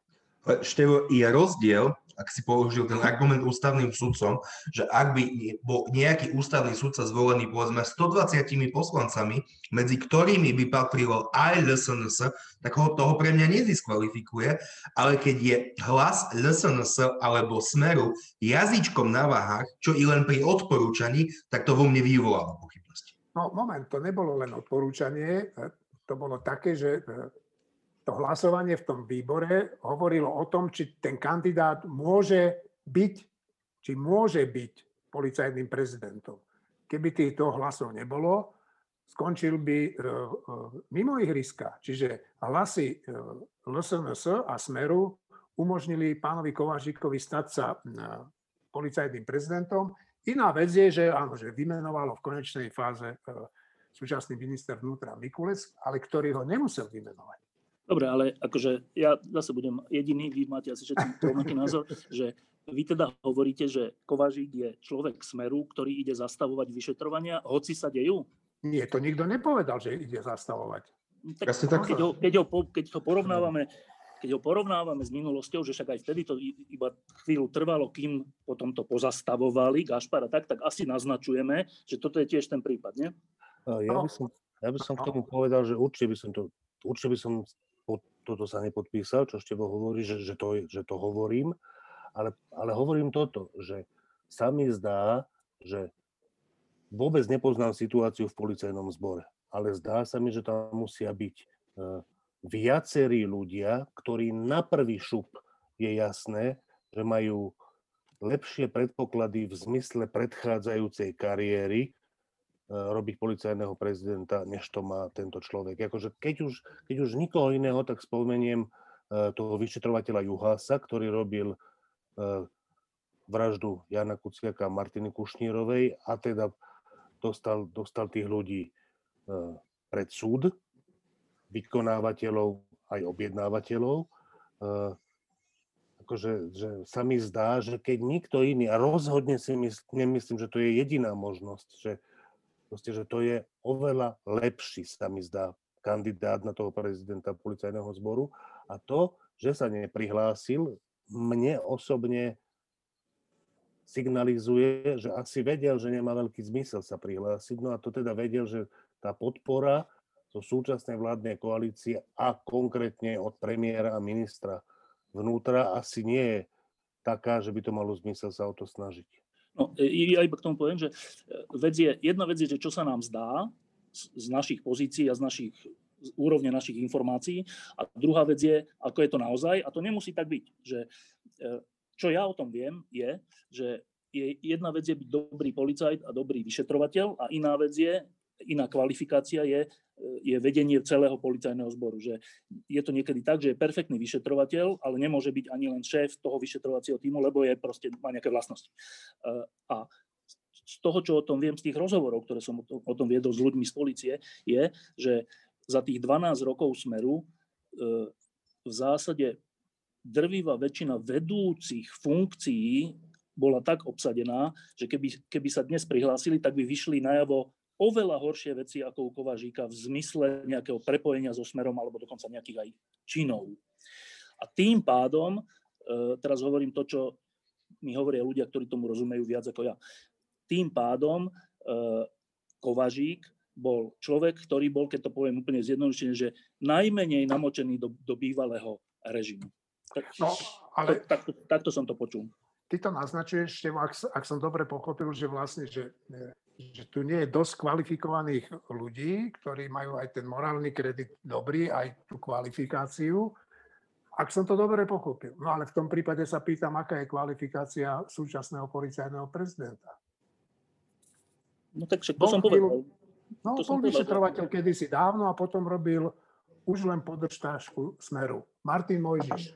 Števo, je rozdiel, ak si použil ten argument ústavným sudcom, že ak by bol nejaký ústavný sudca zvolený povedzme 120 poslancami, medzi ktorými by patrilo aj LSNS, tak ho toho pre mňa nediskvalifikuje, ale keď je hlas LSNS alebo Smeru jazyčkom na váhach, čo i len pri odporúčaní, tak to vo mne vyvoláva pochybnosti. No moment, to nebolo len odporúčanie, to bolo také, že to hlasovanie v tom výbore hovorilo o tom, či ten kandidát môže byť, či môže byť policajným prezidentom. Keby týchto hlasov nebolo, skončil by e, e, mimo ihriska. Čiže hlasy LSNS a Smeru umožnili pánovi Kovažíkovi stať sa policajným prezidentom. Iná vec je, že áno, že vymenovalo v konečnej fáze e, súčasný minister vnútra Mikulec, ale ktorý ho nemusel vymenovať. Dobre, ale akože ja zase budem jediný, vy máte asi všetci rovnaký názor, že vy teda hovoríte, že Kovažík je človek smeru, ktorý ide zastavovať vyšetrovania, hoci sa dejú? Nie, to nikto nepovedal, že ide zastavovať. Tak, keď, ho, keď, ho, keď ho porovnávame keď ho porovnávame s minulosťou, že však aj vtedy to iba chvíľu trvalo, kým potom to pozastavovali Gašpara, tak, tak asi naznačujeme, že toto je tiež ten prípad, nie? Ja by som, ja by som k tomu povedal, že určite by som to, určite by som toto sa nepodpísal, čo Števo hovorí, že, že, to, že to hovorím, ale, ale hovorím toto, že sa mi zdá, že vôbec nepoznám situáciu v policajnom zbore, ale zdá sa mi, že tam musia byť e, viacerí ľudia, ktorí na prvý šup je jasné, že majú lepšie predpoklady v zmysle predchádzajúcej kariéry, robiť policajného prezidenta, než to má tento človek. Akože keď, už, keď už nikoho iného, tak spomeniem eh, toho vyšetrovateľa Juhasa, ktorý robil eh, vraždu Jana Kuciaka a Martiny Kušnírovej a teda dostal, dostal tých ľudí pred súd, vykonávateľov aj objednávateľov. Akože, že sa mi zdá, že keď nikto iný, a rozhodne si mysl, nemyslím, že to je jediná možnosť, že Proste, že to je oveľa lepší, sa mi zdá, kandidát na toho prezidenta policajného zboru. A to, že sa neprihlásil, mne osobne signalizuje, že asi vedel, že nemá veľký zmysel sa prihlásiť. No a to teda vedel, že tá podpora zo súčasnej vládnej koalície a konkrétne od premiéra a ministra vnútra asi nie je taká, že by to malo zmysel sa o to snažiť. No, ja iba k tomu poviem, že e, vec je, jedna vec je, že čo sa nám zdá z, z našich pozícií a z našich z úrovne našich informácií. A druhá vec je, ako je to naozaj. A to nemusí tak byť. Že, e, čo ja o tom viem, je, že je, jedna vec je byť dobrý policajt a dobrý vyšetrovateľ a iná vec je, iná kvalifikácia je, je vedenie celého policajného zboru. Že je to niekedy tak, že je perfektný vyšetrovateľ, ale nemôže byť ani len šéf toho vyšetrovacieho týmu, lebo je proste, má nejaké vlastnosti. A z toho, čo o tom viem, z tých rozhovorov, ktoré som o tom viedol s ľuďmi z policie, je, že za tých 12 rokov smeru eh, v zásade drvivá väčšina vedúcich funkcií bola tak obsadená, že keby, keby sa dnes prihlásili, tak by vyšli najavo oveľa horšie veci ako u Kovažíka v zmysle nejakého prepojenia so smerom alebo dokonca nejakých aj činov. A tým pádom, e, teraz hovorím to, čo mi hovoria ľudia, ktorí tomu rozumejú viac ako ja, tým pádom e, Kovažík bol človek, ktorý bol, keď to poviem úplne zjednodušene, že najmenej namočený do, do bývalého režimu. Tak, no, ale... takto, takto som to počul. Ty to naznačuješ, ak, ak som dobre pochopil, že vlastne, že e, že tu nie je dosť kvalifikovaných ľudí, ktorí majú aj ten morálny kredit dobrý, aj tú kvalifikáciu. Ak som to dobre pochopil. No ale v tom prípade sa pýtam, aká je kvalifikácia súčasného policajného prezidenta. No tak však to som povedal. No, to bol vyšetrovateľ kedysi dávno a potom robil už len podržtášku Smeru. Martin Mojžiš.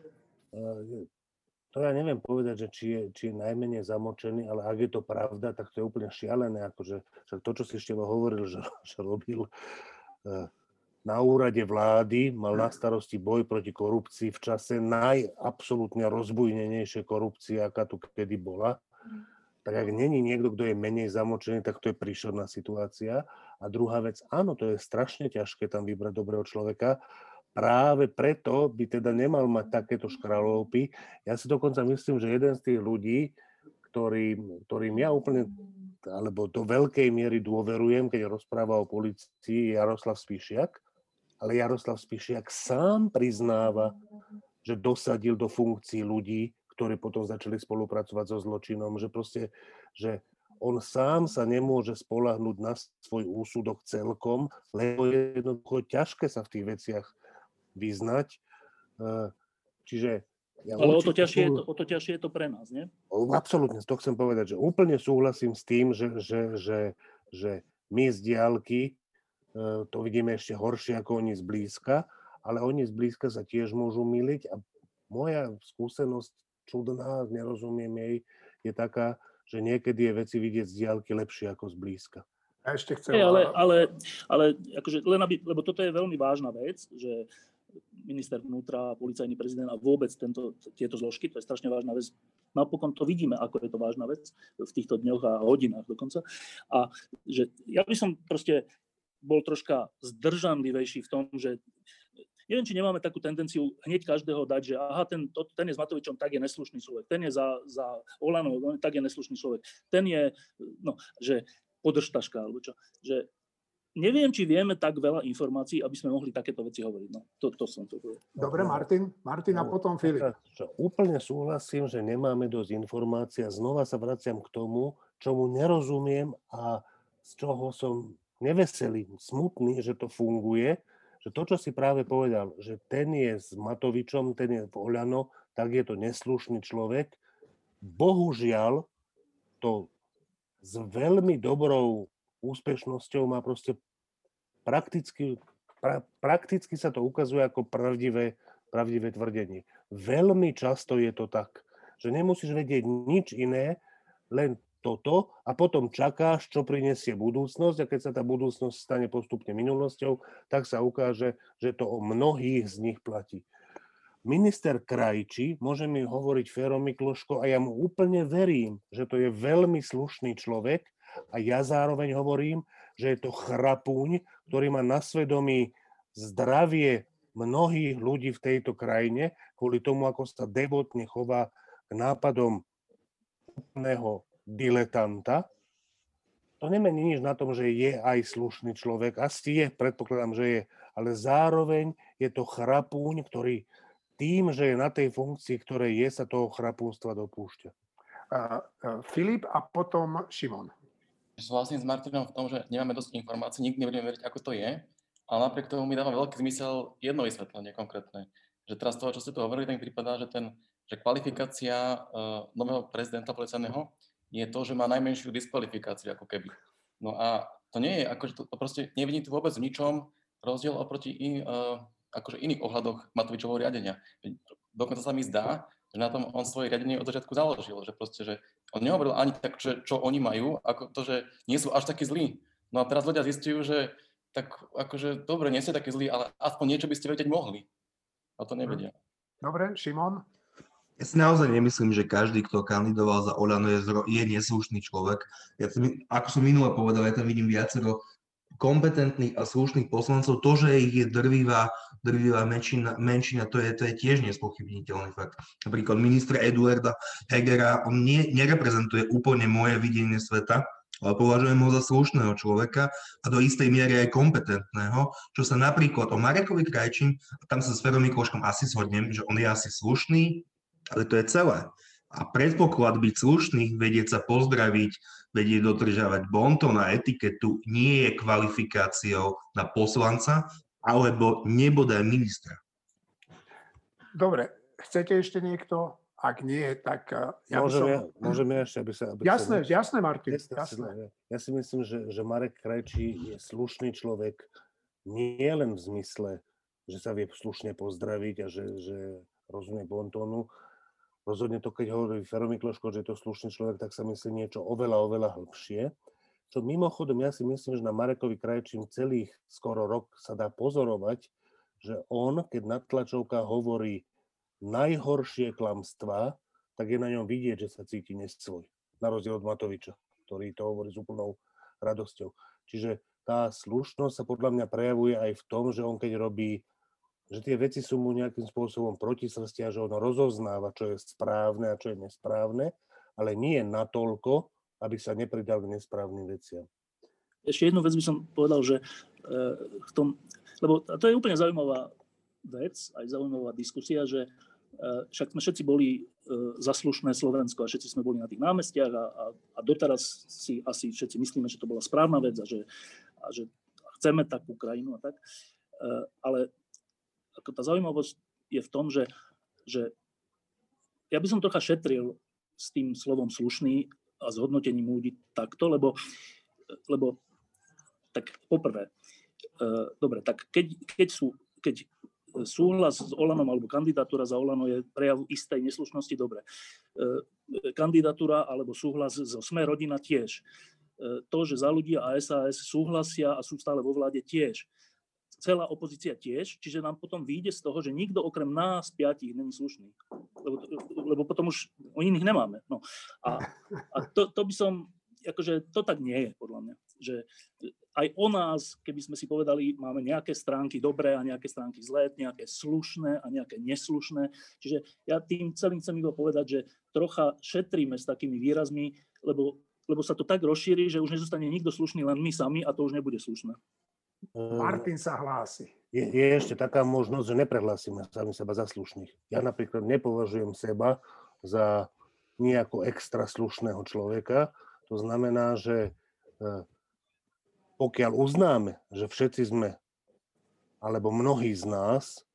To ja neviem povedať, že či je, či je najmenej zamočený, ale ak je to pravda, tak to je úplne šialené. Akože, však to, čo si ešte hovoril, že, <laughs> že robil eh, na úrade vlády, mal na starosti boj proti korupcii v čase najabsolútne rozbujnenejšej korupcie, aká tu kedy bola. Tak ak není niekto, kto je menej zamočený, tak to je príšerná situácia. A druhá vec, áno, to je strašne ťažké tam vybrať dobrého človeka, práve preto by teda nemal mať takéto škralovky. Ja si dokonca myslím, že jeden z tých ľudí, ktorým, ktorým ja úplne, alebo do veľkej miery dôverujem, keď rozpráva o policii, Jaroslav Spišiak, ale Jaroslav Spišiak sám priznáva, že dosadil do funkcií ľudí, ktorí potom začali spolupracovať so zločinom, že proste, že on sám sa nemôže spolahnúť na svoj úsudok celkom, lebo je jednoducho ťažké sa v tých veciach vyznať. Čiže ja Ale o to, ťažšie je to, o to ťažšie je to pre nás, nie? Absolutne, to chcem povedať, že úplne súhlasím s tým, že, že, že, že my z diálky to vidíme ešte horšie ako oni zblízka, ale oni zblízka sa tiež môžu miliť a moja skúsenosť čudná, nerozumiem jej, je taká, že niekedy je veci vidieť z diálky lepšie ako z blízka. Ja ešte chcem... Hey, ale, ale, ale akože len aby, lebo toto je veľmi vážna vec, že minister vnútra, policajný prezident a vôbec tento, tieto zložky, to je strašne vážna vec. Napokon to vidíme, ako je to vážna vec v týchto dňoch a hodinách dokonca. A že ja by som proste bol troška zdržanlivejší v tom, že neviem, či nemáme takú tendenciu hneď každého dať, že aha, ten, to, ten je s Matovičom, tak je neslušný človek, ten je za, za Olano, tak je neslušný človek, ten je, no, že podržtaška, alebo čo, že neviem, či vieme tak veľa informácií, aby sme mohli takéto veci hovoriť. No, to, to som to povedal. Dobre, Martin. Martin a no, potom Filip. Úplne súhlasím, že nemáme dosť informácií a znova sa vraciam k tomu, čomu nerozumiem a z čoho som neveselý, smutný, že to funguje, že to, čo si práve povedal, že ten je s Matovičom, ten je v Oľano, tak je to neslušný človek. Bohužiaľ, to s veľmi dobrou úspešnosťou má proste prakticky, pra, prakticky sa to ukazuje ako pravdivé, pravdivé tvrdenie. Veľmi často je to tak, že nemusíš vedieť nič iné, len toto a potom čakáš, čo prinesie budúcnosť a keď sa tá budúcnosť stane postupne minulosťou, tak sa ukáže, že to o mnohých z nich platí. Minister Krajči, môže mi hovoriť Fero Mikloško a ja mu úplne verím, že to je veľmi slušný človek, a ja zároveň hovorím, že je to chrapúň, ktorý má na svedomí zdravie mnohých ľudí v tejto krajine kvôli tomu, ako sa devotne chová k nápadom úplného diletanta. To nemení nič na tom, že je aj slušný človek. Asi je, predpokladám, že je. Ale zároveň je to chrapúň, ktorý tým, že je na tej funkcii, ktorej je, sa toho chrapúnstva dopúšťa. Uh, uh, Filip a potom Šimon súhlasím s Martinom v tom, že nemáme dosť informácií, nikdy nebudeme veriť, ako to je, ale napriek tomu mi dáva veľký zmysel jedno vysvetlenie konkrétne. Že teraz toho, čo ste tu hovorili, tak mi prípada, že, ten, že kvalifikácia uh, nového prezidenta policajného je to, že má najmenšiu diskvalifikáciu ako keby. No a to nie je, akože to, to proste nevidím tu vôbec v ničom rozdiel oproti in, uh, akože iných ohľadoch Matovičovho riadenia. Dokonca sa mi zdá, že na tom on svoje riadenie od začiatku založil, že proste, že on nehovoril ani tak, že, čo oni majú, ako to, že nie sú až takí zlí. No a teraz ľudia zistujú, že tak akože dobre, nie ste takí zlí, ale aspoň niečo by ste vedieť mohli. A to nevedia. Dobre, Šimon? Ja si naozaj nemyslím, že každý, kto kandidoval za Oľano, je, je neslušný človek. Ja si, ako som minule povedal, ja tam vidím viacero kompetentných a slušných poslancov. To, že ich je drvivá, drvivá menšina, menšina to, je, to je tiež nespochybniteľný fakt. Napríklad ministra Eduarda Hegera, on nie, nereprezentuje úplne moje videnie sveta, ale považujem ho za slušného človeka a do istej miery aj kompetentného, čo sa napríklad o Marekovi Krajčím, tam sa s Ferom Mikloškom asi shodnem, že on je asi slušný, ale to je celé. A predpoklad byť slušný, vedieť sa pozdraviť, vedieť dodržiavať bonton a etiketu nie je kvalifikáciou na poslanca alebo nebodaj ministra. Dobre, chcete ešte niekto? ak nie, tak uh, ja môžem, by som... ja, môžem ja ešte, aby sa... Aby jasné, sa... jasné, Martin, jasné. jasné. Ja si myslím, že, že Marek Krajčí je slušný človek nie len v zmysle, že sa vie slušne pozdraviť a že, že rozumie bontónu. Rozhodne to, keď hovorí Fero Mikloško, že je to slušný človek, tak sa myslí niečo oveľa, oveľa hĺbšie. Čo mimochodom, ja si myslím, že na Marekovi Krajčím celých skoro rok sa dá pozorovať, že on, keď nadtlačovka hovorí najhoršie klamstvá, tak je na ňom vidieť, že sa cíti nesvoj. Na rozdiel od Matoviča, ktorý to hovorí s úplnou radosťou. Čiže tá slušnosť sa podľa mňa prejavuje aj v tom, že on keď robí, že tie veci sú mu nejakým spôsobom protisrstia, že on rozoznáva, čo je správne a čo je nesprávne, ale nie natoľko, aby sa nepridal k nesprávnym veciam. Ešte jednu vec by som povedal, že eh, v tom, lebo to je úplne zaujímavá vec, aj zaujímavá diskusia, že Eh, však sme všetci boli eh, zaslušné Slovensko a všetci sme boli na tých námestiach a, a, a doteraz si asi všetci myslíme, že to bola správna vec a že, a že chceme takú krajinu a tak. Ale ako tá zaujímavosť je v tom, že, že ja by som trocha šetril s tým slovom slušný a s hodnotením ľudí takto, lebo, lebo tak poprvé, dobre, tak keď, keď, sú, keď súhlas s Olanom alebo kandidatúra za Olano je prejav istej neslušnosti, dobre. E, kandidatúra alebo súhlas so Sme rodina tiež. E, to, že za ľudia a SAS súhlasia a sú stále vo vláde tiež. Celá opozícia tiež, čiže nám potom vyjde z toho, že nikto okrem nás piatich není slušný. Lebo, lebo potom už o iných nemáme. No. A, a to, to by som, akože to tak nie je, podľa mňa. Že aj o nás, keby sme si povedali, máme nejaké stránky dobré a nejaké stránky zlé, nejaké slušné a nejaké neslušné. Čiže ja tým celým chcem iba povedať, že trocha šetríme s takými výrazmi, lebo, lebo sa to tak rozšíri, že už nezostane nikto slušný, len my sami a to už nebude slušné. Ehm, Martin sa hlási. Je, je ešte taká možnosť, že neprehlásime sami seba za slušných. Ja napríklad nepovažujem seba za nejako extra slušného človeka. To znamená, že e, pokiaľ uznáme, že všetci sme, alebo mnohí z nás,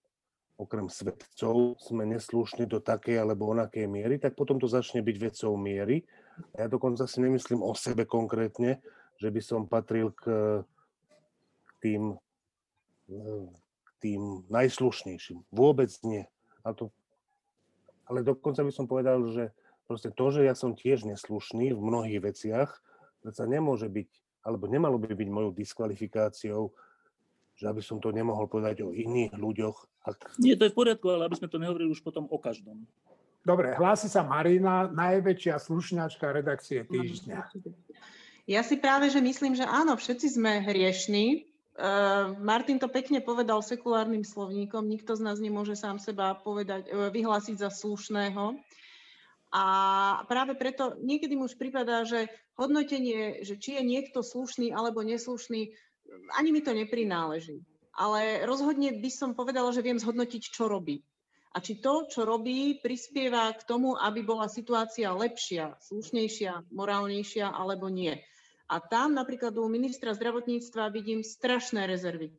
okrem svetcov, sme neslušní do takej alebo onakej miery, tak potom to začne byť vecou miery. Ja dokonca si nemyslím o sebe konkrétne, že by som patril k tým, tým najslušnejším. Vôbec nie. A to, ale dokonca by som povedal, že proste to, že ja som tiež neslušný v mnohých veciach, sa nemôže byť alebo nemalo by byť mojou diskvalifikáciou, že aby som to nemohol povedať o iných ľuďoch. Ak... Nie, to je v poriadku, ale aby sme to nehovorili už potom o každom. Dobre, hlási sa Marina, najväčšia slušňačka redakcie týždňa. Ja si práve, že myslím, že áno, všetci sme hriešní. Uh, Martin to pekne povedal sekulárnym slovníkom, nikto z nás nemôže sám seba povedať, uh, vyhlásiť za slušného. A práve preto niekedy mu už prípada, že hodnotenie, že či je niekto slušný alebo neslušný, ani mi to neprináleží. Ale rozhodne by som povedala, že viem zhodnotiť, čo robí. A či to, čo robí, prispieva k tomu, aby bola situácia lepšia, slušnejšia, morálnejšia, alebo nie. A tam napríklad u ministra zdravotníctva vidím strašné rezervy.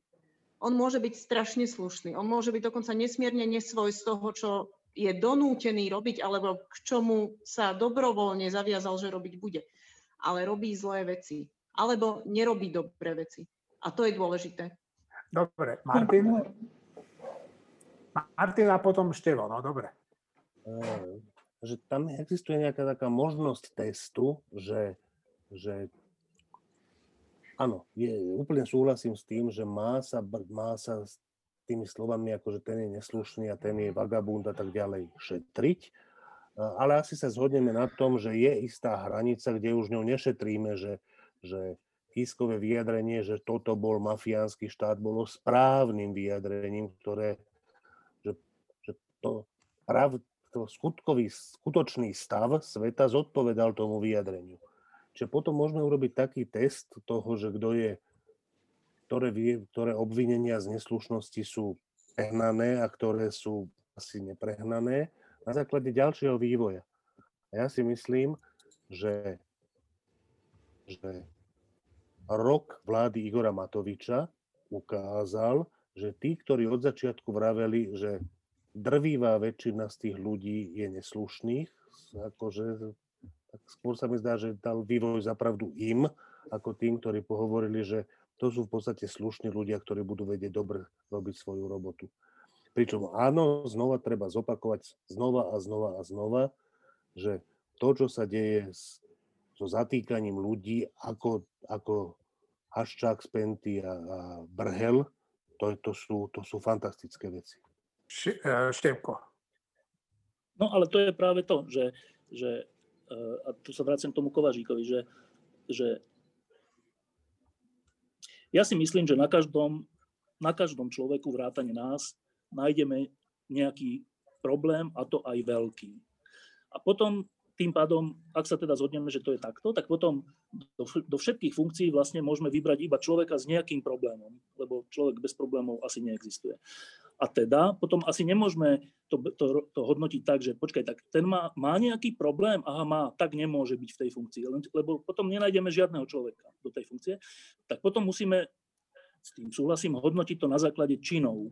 On môže byť strašne slušný, on môže byť dokonca nesmierne nesvoj z toho, čo je donútený robiť, alebo k čomu sa dobrovoľne zaviazal, že robiť bude. Ale robí zlé veci. Alebo nerobí dobré veci. A to je dôležité. Dobre, Martin? Martin a potom Števo, no dobre. Že tam existuje nejaká taká možnosť testu, že, že áno, je, úplne súhlasím s tým, že má sa, má sa tými slovami, ako že ten je neslušný a ten je vagabund a tak ďalej šetriť. Ale asi sa zhodneme na tom, že je istá hranica, kde už ňou nešetríme, že, že Kiskové vyjadrenie, že toto bol mafiánsky štát, bolo správnym vyjadrením, ktoré, že, že to, prav, to skutkový, skutočný stav sveta zodpovedal tomu vyjadreniu. Čiže potom môžeme urobiť taký test toho, že kto je ktoré, ktoré obvinenia z neslušnosti sú prehnané a ktoré sú asi neprehnané na základe ďalšieho vývoja. A ja si myslím, že, že rok vlády Igora Matoviča ukázal, že tí, ktorí od začiatku vraveli, že drvivá väčšina z tých ľudí je neslušných, akože skôr sa mi zdá, že dal vývoj zapravdu im, ako tým, ktorí pohovorili, že to sú v podstate slušní ľudia, ktorí budú vedieť dobre robiť svoju robotu. Pričom áno, znova treba zopakovať znova a znova a znova, že to, čo sa deje s, so zatýkaním ľudí ako, ako Haščák, Spenty a, a Brhel, to, to, sú, to sú fantastické veci. E, Števko. No ale to je práve to, že, že a tu sa vraciam k tomu Kovažíkovi, že, že ja si myslím, že na každom, na každom človeku vrátane nás nájdeme nejaký problém a to aj veľký. A potom tým pádom, ak sa teda zhodneme, že to je takto, tak potom do, do všetkých funkcií vlastne môžeme vybrať iba človeka s nejakým problémom, lebo človek bez problémov asi neexistuje. A teda potom asi nemôžeme to, to, to hodnotiť tak, že počkaj, tak ten má, má nejaký problém, aha, má, tak nemôže byť v tej funkcii, lebo potom nenájdeme žiadneho človeka do tej funkcie, tak potom musíme, s tým súhlasím, hodnotiť to na základe činov.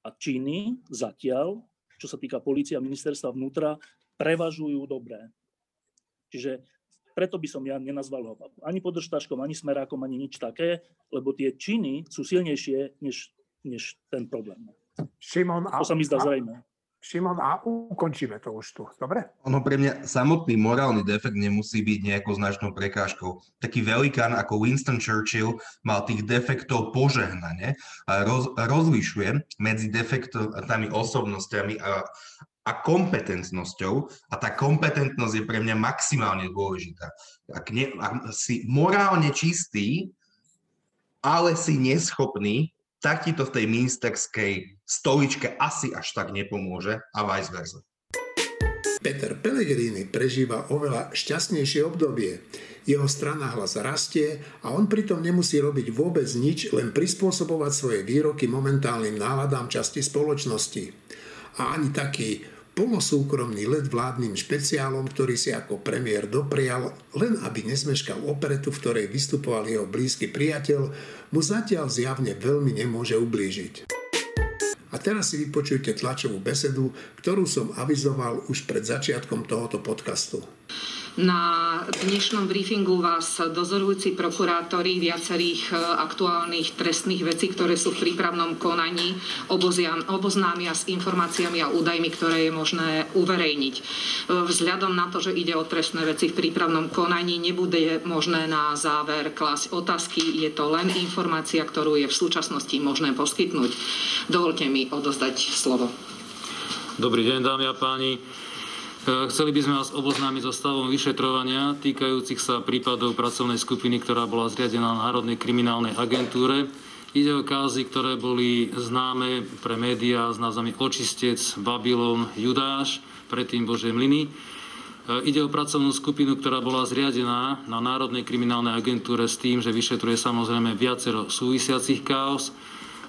A činy zatiaľ, čo sa týka policia a ministerstva vnútra, prevažujú dobré. Čiže preto by som ja nenazval ho. Ani podržtaškom, ani smerákom, ani nič také, lebo tie činy sú silnejšie než než ten problém. Šimon, a, to sa mi zdá zrejme. Šimon, a ukončíme to už tu, dobre? Ono pre mňa samotný morálny defekt nemusí byť nejakou značnou prekážkou. Taký velikán ako Winston Churchill mal tých defektov požehnane a roz, rozlišuje medzi defektami osobnostiami a, a kompetentnosťou a tá kompetentnosť je pre mňa maximálne dôležitá. Ak, ne, ak si morálne čistý, ale si neschopný tak ti to v tej ministerskej stoličke asi až tak nepomôže a vice versa. Peter Pellegrini prežíva oveľa šťastnejšie obdobie. Jeho strana hlas rastie a on pritom nemusí robiť vôbec nič, len prispôsobovať svoje výroky momentálnym náladám časti spoločnosti. A ani taký polosúkromný let vládnym špeciálom, ktorý si ako premiér doprial, len aby nezmeškal operetu, v ktorej vystupoval jeho blízky priateľ, mu zatiaľ zjavne veľmi nemôže ublížiť. A teraz si vypočujte tlačovú besedu, ktorú som avizoval už pred začiatkom tohoto podcastu. Na dnešnom briefingu vás dozorujúci prokurátori viacerých e, aktuálnych trestných vecí, ktoré sú v prípravnom konaní, oboznámia s informáciami a údajmi, ktoré je možné uverejniť. E, vzhľadom na to, že ide o trestné veci v prípravnom konaní, nebude možné na záver klasť otázky. Je to len informácia, ktorú je v súčasnosti možné poskytnúť. Dovolte mi odozdať slovo. Dobrý deň, dámy a páni. E, chceli by sme vás oboznámiť so stavom vyšetrovania týkajúcich sa prípadov pracovnej skupiny, ktorá bola zriadená na Národnej kriminálnej agentúre. Ide o kázy, ktoré boli známe pre médiá s názvami Očistec, Babylon, Judáš, predtým Božie mlyny. E, ide o pracovnú skupinu, ktorá bola zriadená na Národnej kriminálnej agentúre s tým, že vyšetruje samozrejme viacero súvisiacich káuz,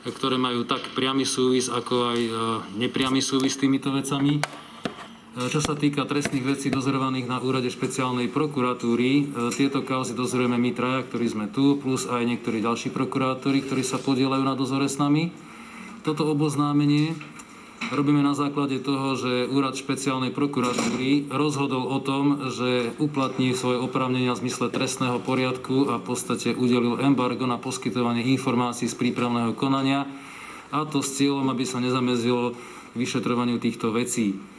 ktoré majú tak priamy súvis, ako aj e, nepriamy súvis s týmito vecami. E, čo sa týka trestných vecí dozorovaných na úrade špeciálnej prokuratúry, e, tieto kauzy dozorujeme my traja, ktorí sme tu, plus aj niektorí ďalší prokurátori, ktorí sa podielajú na dozore s nami. Toto oboznámenie robíme na základe toho, že úrad špeciálnej prokuratúry rozhodol o tom, že uplatní svoje oprávnenia v zmysle trestného poriadku a v podstate udelil embargo na poskytovanie informácií z prípravného konania a to s cieľom, aby sa nezamezilo vyšetrovaniu týchto vecí.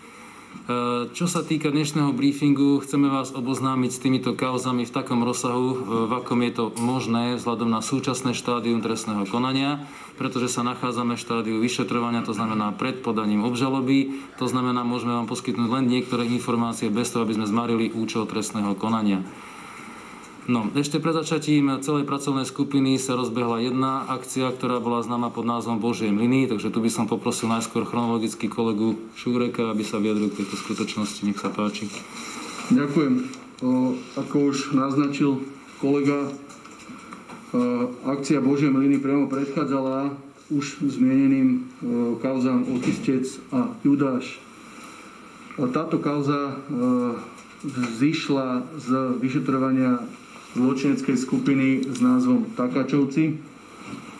E, čo sa týka dnešného briefingu, chceme vás oboznámiť s týmito kauzami v takom rozsahu, e, v akom je to možné vzhľadom na súčasné štádium trestného konania, pretože sa nachádzame v štádiu vyšetrovania, to znamená pred podaním obžaloby. To znamená, môžeme vám poskytnúť len niektoré informácie bez toho, aby sme zmarili účel trestného konania. No, ešte pred začatím celej pracovnej skupiny sa rozbehla jedna akcia, ktorá bola známa pod názvom Božie mlyny, takže tu by som poprosil najskôr chronologicky kolegu Šúreka, aby sa vyjadril k tejto skutočnosti. Nech sa páči. Ďakujem. Ako už naznačil kolega, akcia Božie mlyny priamo predchádzala už zmieneným kauzám Otistec a Judáš. Táto kauza zišla z vyšetrovania zločineckej skupiny s názvom Takačovci.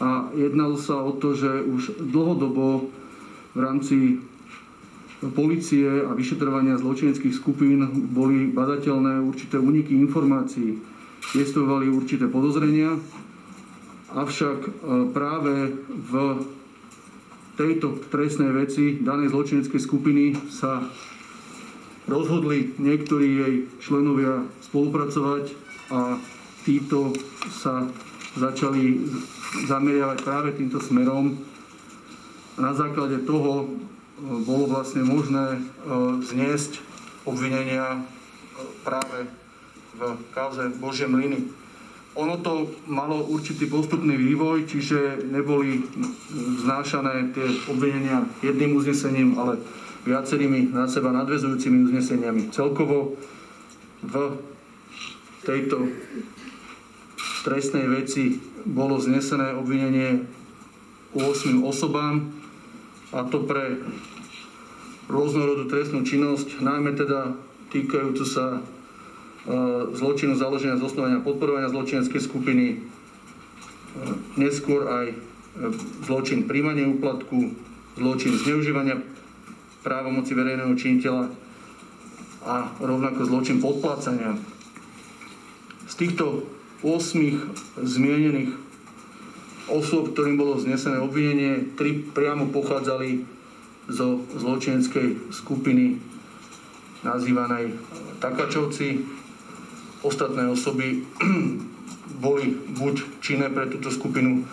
A jednalo sa o to, že už dlhodobo v rámci policie a vyšetrovania zločineckých skupín boli badateľné určité úniky informácií, jestvovali určité podozrenia, avšak e, práve v tejto trestnej veci danej zločineckej skupiny sa rozhodli niektorí jej členovia spolupracovať a títo sa začali zameriavať práve týmto smerom. Na základe toho e, bolo vlastne možné e, zniesť obvinenia e, práve v kauze Božie mlyny. Ono to malo určitý postupný vývoj, čiže neboli znášané tie obvinenia jedným uznesením, ale viacerými na seba nadvezujúcimi uzneseniami. Celkovo v tejto trestnej veci bolo znesené obvinenie 8 osobám, a to pre rôznorodú trestnú činnosť, najmä teda týkajúcu sa E, zločinu založenia, zosnovania podporovania zločineckej skupiny, e, neskôr aj e, zločin príjmania úplatku, zločin zneužívania právomoci verejného činiteľa a rovnako zločin podplácania. Z týchto 8 zmienených osôb, ktorým bolo znesené obvinenie, tri priamo pochádzali zo zločineckej skupiny nazývanej Takačovci, ostatné osoby <clears throat> boli buď činné pre túto skupinu,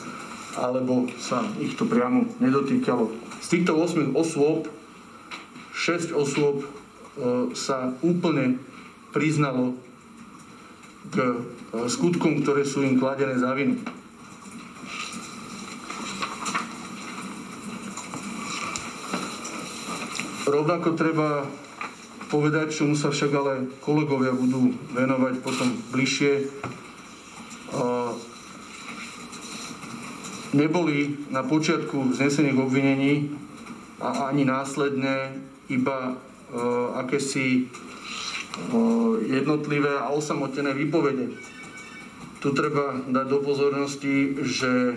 alebo sa ich to priamo nedotýkalo. Z týchto 8 osôb 6 osôb e, sa úplne priznalo k e, skutkom, ktoré sú im kladené za vinu. Rovnako treba povedať, čomu sa však ale kolegovia budú venovať potom bližšie. Neboli na počiatku znesených obvinení a ani následne iba akési jednotlivé a osamotené výpovede. Tu treba dať do pozornosti, že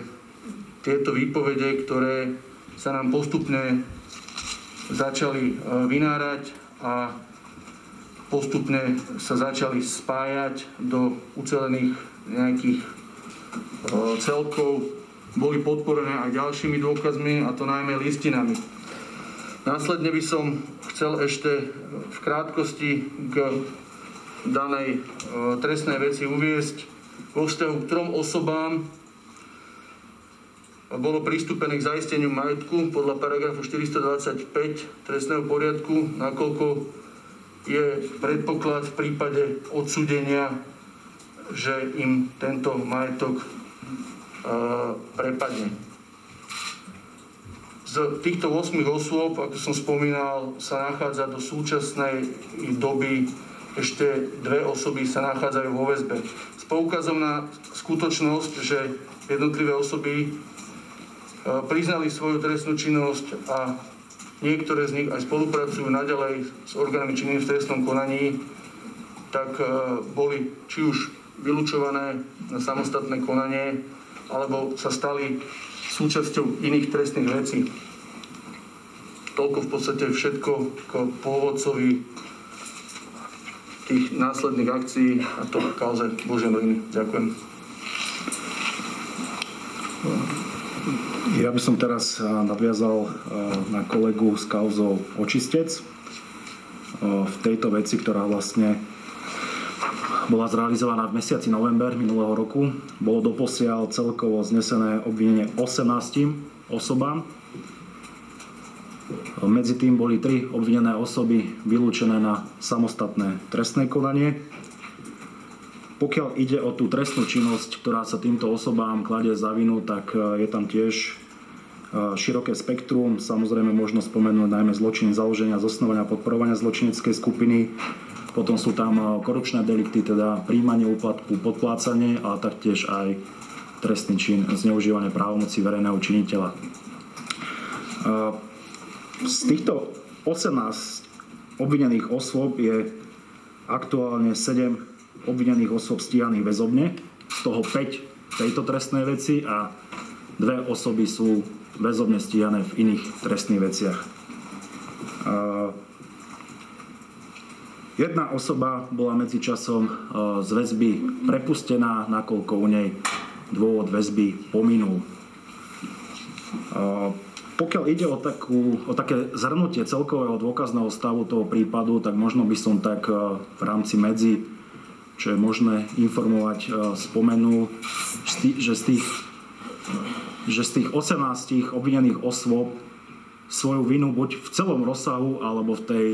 tieto výpovede, ktoré sa nám postupne začali vynárať a postupne sa začali spájať do ucelených nejakých e, celkov, boli podporené aj ďalšími dôkazmi, a to najmä listinami. Následne by som chcel ešte v krátkosti k danej e, trestnej veci uviesť vo vzťahu k trom osobám, bolo pristúpené k zaisteniu majetku podľa paragrafu 425 trestného poriadku, nakoľko je predpoklad v prípade odsudenia, že im tento majetok uh, prepadne. Z týchto 8 osôb, ako som spomínal, sa nachádza do súčasnej doby ešte dve osoby sa nachádzajú vo väzbe. S poukazom na skutočnosť, že jednotlivé osoby E, priznali svoju trestnú činnosť a niektoré z nich aj spolupracujú naďalej s orgánmi činnými v trestnom konaní, tak e, boli či už vylúčované na samostatné konanie, alebo sa stali súčasťou iných trestných vecí. Toľko v podstate všetko k pôvodcovi tých následných akcií a to kauze Božej Mlyny. Ďakujem. Ja by som teraz eh, nadviazal eh, na kolegu s kauzou Očistec. Eh, v tejto veci, ktorá vlastne bola zrealizovaná v mesiaci november minulého roku, bolo doposiaľ celkovo znesené obvinenie 18 osobám. Medzi tým boli tri obvinené osoby vylúčené na samostatné trestné konanie pokiaľ ide o tú trestnú činnosť, ktorá sa týmto osobám kladie za vinu, tak je tam tiež široké spektrum. Samozrejme možno spomenúť najmä zločiny založenia, zosnovania, podporovania zločineckej skupiny. Potom sú tam korupčné delikty, teda príjmanie úplatku, podplácanie a taktiež aj trestný čin zneužívanie právomoci verejného činiteľa. Z týchto 18 obvinených osôb je aktuálne 7 obvinených osôb stíhaných väzobne, z toho 5 tejto trestnej veci a dve osoby sú väzobne stíhané v iných trestných veciach. Jedna osoba bola medzičasom z väzby prepustená, nakoľko u nej dôvod väzby pominul. Pokiaľ ide o, takú, o také zhrnutie celkového dôkazného stavu toho prípadu, tak možno by som tak v rámci medzi, čo je možné informovať, spomenul, že z tých, že z tých 18 obvinených osôb svoju vinu buď v celom rozsahu alebo v tej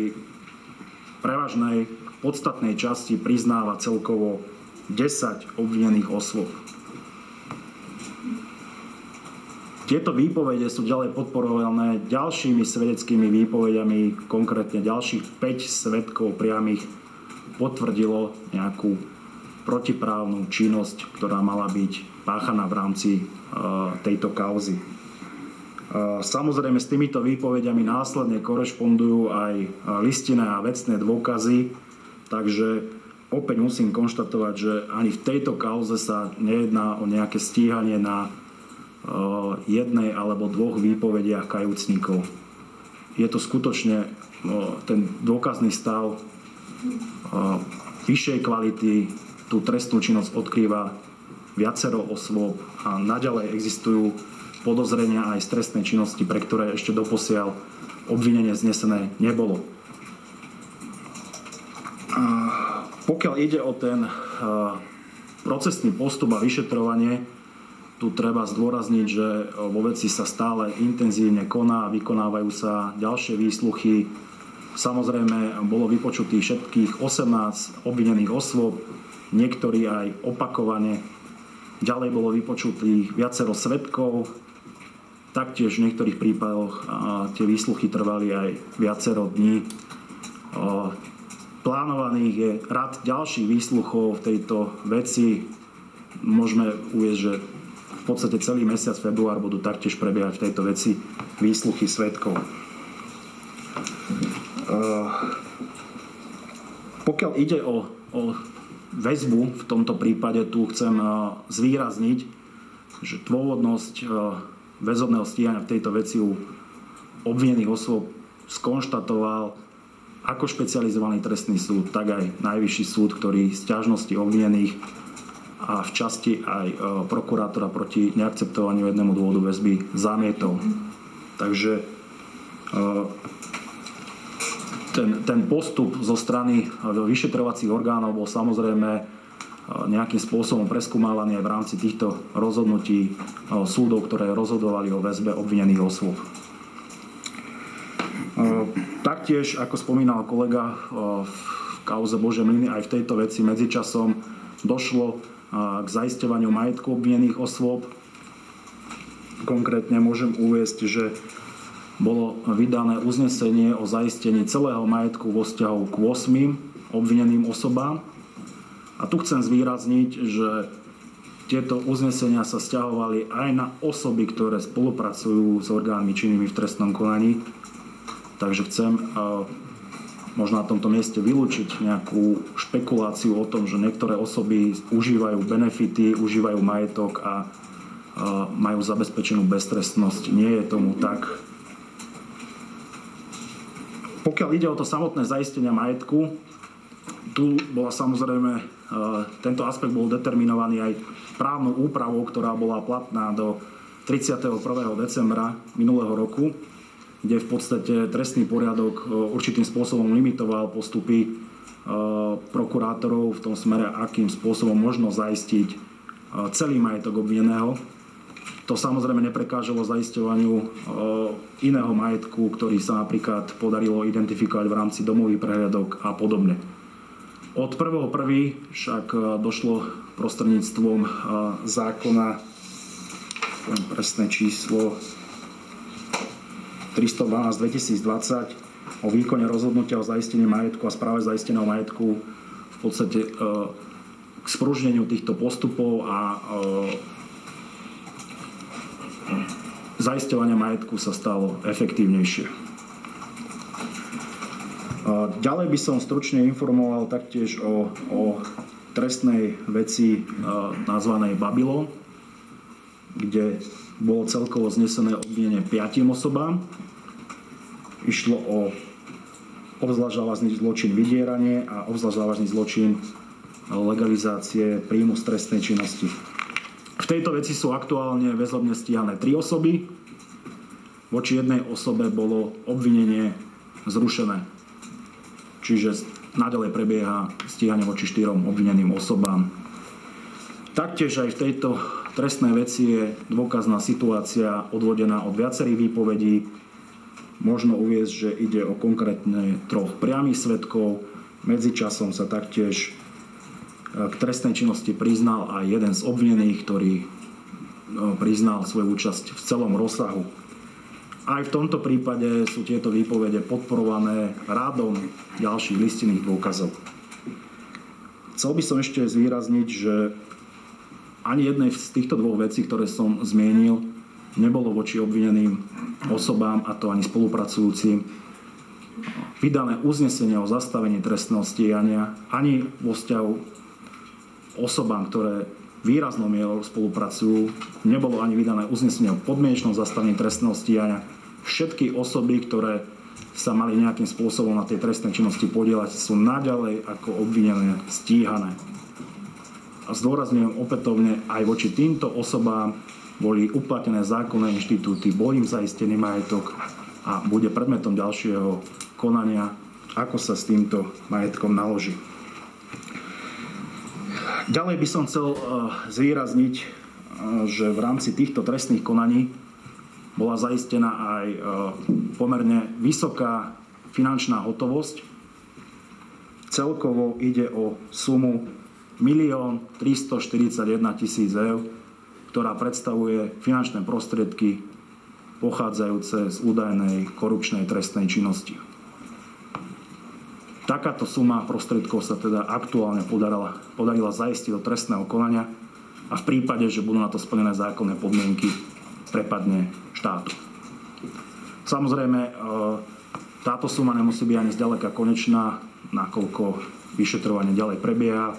prevažnej podstatnej časti priznáva celkovo 10 obvinených osôb. Tieto výpovede sú ďalej podporované ďalšími svedeckými výpovediami, konkrétne ďalších 5 svetkov priamých potvrdilo nejakú protiprávnu činnosť, ktorá mala byť páchaná v rámci e, tejto kauzy. E, samozrejme s týmito výpovediami následne korešpondujú aj listinné a vecné dôkazy, takže opäť musím konštatovať, že ani v tejto kauze sa nejedná o nejaké stíhanie na jednej alebo dvoch výpovediach kajúcnikov. Je to skutočne ten dôkazný stav vyššej kvality, tú trestnú činnosť odkrýva viacero osôb a naďalej existujú podozrenia aj z trestnej činnosti, pre ktoré ešte doposiaľ obvinenie znesené nebolo. Pokiaľ ide o ten procesný postup a vyšetrovanie, tu treba zdôrazniť, že vo veci sa stále intenzívne koná, vykonávajú sa ďalšie výsluchy. Samozrejme, bolo vypočutých všetkých 18 obvinených osôb, niektorí aj opakovane. Ďalej bolo vypočutých viacero svetkov, taktiež v niektorých prípadoch tie výsluchy trvali aj viacero dní. Plánovaných je rad ďalších výsluchov v tejto veci. Môžeme uvieť, že podstate celý mesiac február budú taktiež prebiehať v tejto veci výsluchy svetkov. Uh, pokiaľ ide o, o väzbu v tomto prípade, tu chcem uh, zvýrazniť, že dôvodnosť uh, väzobného stíhania v tejto veci u obvinených osôb skonštatoval ako špecializovaný trestný súd, tak aj najvyšší súd, ktorý z ťažnosti obvinených a v časti aj e, prokurátora proti neakceptovaniu jednému dôvodu väzby zamietol. Takže e, ten, ten postup zo strany e, vyšetrovacích orgánov bol samozrejme nejakým spôsobom preskúmávaný aj v rámci týchto rozhodnutí súdov, ktoré rozhodovali o väzbe obvinených osôb. Taktiež, ako spomínal kolega v kauze Bože Mlyny, aj v tejto veci medzičasom došlo k zaisťovaniu majetku obvinených osôb. Konkrétne môžem uviesť, že bolo vydané uznesenie o zaistení celého majetku vo vzťahu k 8 obvineným osobám. A tu chcem zvýrazniť, že tieto uznesenia sa stiahovali aj na osoby, ktoré spolupracujú s orgánmi činnými v trestnom konaní. Takže chcem možno na tomto mieste vylúčiť nejakú špekuláciu o tom, že niektoré osoby užívajú benefity, užívajú majetok a majú zabezpečenú beztrestnosť. Nie je tomu tak. Pokiaľ ide o to samotné zaistenie majetku, tu bola samozrejme, tento aspekt bol determinovaný aj právnou úpravou, ktorá bola platná do 31. decembra minulého roku kde v podstate trestný poriadok e, určitým spôsobom limitoval postupy e, prokurátorov v tom smere, akým spôsobom možno zaistiť e, celý majetok obvineného. To samozrejme neprekážalo zaisťovaniu iného majetku, ktorý sa napríklad podarilo identifikovať v rámci domových prehľadok a podobne. Od 1.1. však došlo prostredníctvom zákona, presné číslo, 312 2020 o výkone rozhodnutia o zaistení majetku a správe zaisteného majetku v podstate e, k spružneniu týchto postupov a e, zaisťovania majetku sa stalo efektívnejšie. E, ďalej by som stručne informoval taktiež o, o trestnej veci nazvanej Babylon, kde bolo celkovo znesené obvinenie piatim osobám. Išlo o obzvlášť závažný zločin vydieranie a obzvlášť závažný zločin legalizácie príjmu z trestnej činnosti. V tejto veci sú aktuálne väzobne stíhané tri osoby. Voči jednej osobe bolo obvinenie zrušené. Čiže naďalej prebieha stíhanie voči štyrom obvineným osobám. Taktiež aj v tejto trestnej veci je dôkazná situácia odvodená od viacerých výpovedí. Možno uviezť, že ide o konkrétne troch priamých svetkov. Medzičasom sa taktiež k trestnej činnosti priznal aj jeden z obvinených, ktorý no, priznal svoju účasť v celom rozsahu. Aj v tomto prípade sú tieto výpovede podporované rádom ďalších listinných dôkazov. Chcel by som ešte zvýrazniť, že ani jednej z týchto dvoch vecí, ktoré som zmienil, nebolo voči obvineným osobám, a to ani spolupracujúcim, vydané uznesenie o zastavení trestného stíhania ani vo vzťahu osobám, ktoré výraznou mierou spolupracujú. Nebolo ani vydané uznesenie o podmienečnom zastavení trestného stíhania. Všetky osoby, ktoré sa mali nejakým spôsobom na tej trestnej činnosti podielať, sú naďalej ako obvinené stíhané. A zdôrazňujem opätovne, aj voči týmto osobám boli uplatnené zákonné inštitúty, bol im zaistený majetok a bude predmetom ďalšieho konania, ako sa s týmto majetkom naloží. Ďalej by som chcel eh, zvýrazniť, eh, že v rámci týchto trestných konaní bola zaistená aj eh, pomerne vysoká finančná hotovosť. Celkovo ide o sumu 1 341 tisíc eur, ktorá predstavuje finančné prostriedky pochádzajúce z údajnej korupčnej trestnej činnosti. Takáto suma prostriedkov sa teda aktuálne podarila, podarila zaistiť do trestného konania a v prípade, že budú na to splnené zákonné podmienky, prepadne štátu. Samozrejme, e, táto suma nemusí byť ani zďaleka konečná, nakoľko vyšetrovanie ďalej prebieha.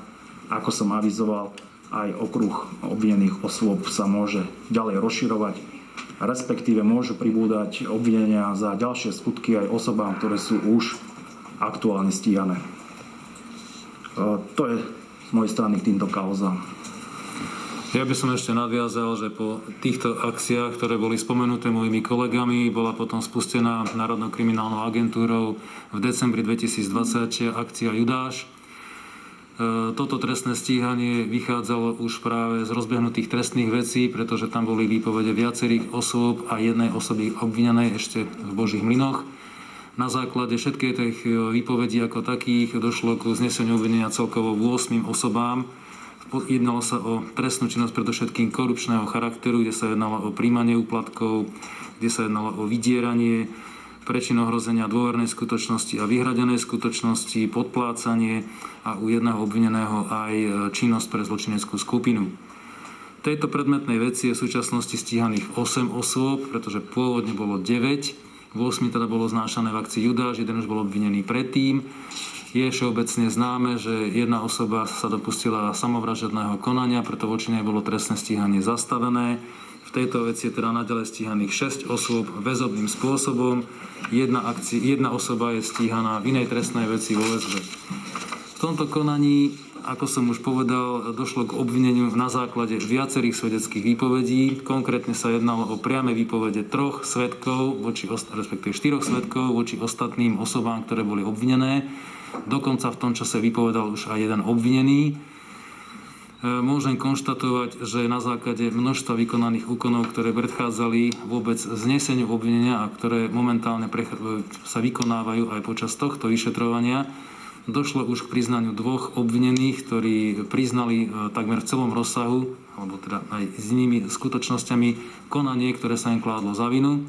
Ako som avizoval, aj okruh obvinených osôb sa môže ďalej rozširovať, respektíve môžu pribúdať obvinenia za ďalšie skutky aj osobám, ktoré sú už aktuálne stíhané. E, to je z mojej strany k týmto kauzám. Ja by som ešte nadviazal, že po týchto akciách, ktoré boli spomenuté mojimi kolegami, bola potom spustená Národnou kriminálnou agentúrou v decembri 2020 akcia Judáš. E, toto trestné stíhanie vychádzalo už práve z rozbehnutých trestných vecí, pretože tam boli výpovede viacerých osôb a jednej osoby obvinenej ešte v Božích mlynoch. Na základe všetkých tých e, výpovedí ako takých došlo k zneseniu obvinenia celkovo 8 osobám. Jednalo sa o trestnú činnosť predovšetkým korupčného charakteru, kde sa jednalo o príjmanie úplatkov, kde sa jednalo o vydieranie, prečin ohrozenia dôvernej skutočnosti a vyhradenej skutočnosti, podplácanie a u jedného obvineného aj e, činnosť pre zločineckú skupinu. V tejto predmetnej veci je v súčasnosti stíhaných 8 osôb, pretože pôvodne bolo 9 v 8 teda bolo znášané v akcii Judáš, jeden už bol obvinený predtým. Je všeobecne známe, že jedna osoba sa dopustila samovražedného konania, preto voči nej bolo trestné stíhanie zastavené. V tejto veci je teda nadalej stíhaných 6 osôb väzobným spôsobom. Jedna, akci- jedna osoba je stíhaná v inej trestnej veci vo väzbe. V tomto konaní ako som už povedal, došlo k obvineniu na základe viacerých svedeckých výpovedí. Konkrétne sa jednalo o priame výpovede troch svetkov, voči, respektíve štyroch svetkov voči ostatným osobám, ktoré boli obvinené. Dokonca v tom čase vypovedal už aj jeden obvinený. E, môžem konštatovať, že na základe množstva vykonaných úkonov, ktoré predchádzali vôbec zneseniu obvinenia a ktoré momentálne sa vykonávajú aj počas tohto vyšetrovania, Došlo už k priznaniu dvoch obvinených, ktorí priznali e, takmer v celom rozsahu, alebo teda aj s inými skutočnosťami, konanie, ktoré sa im kládlo za vinu.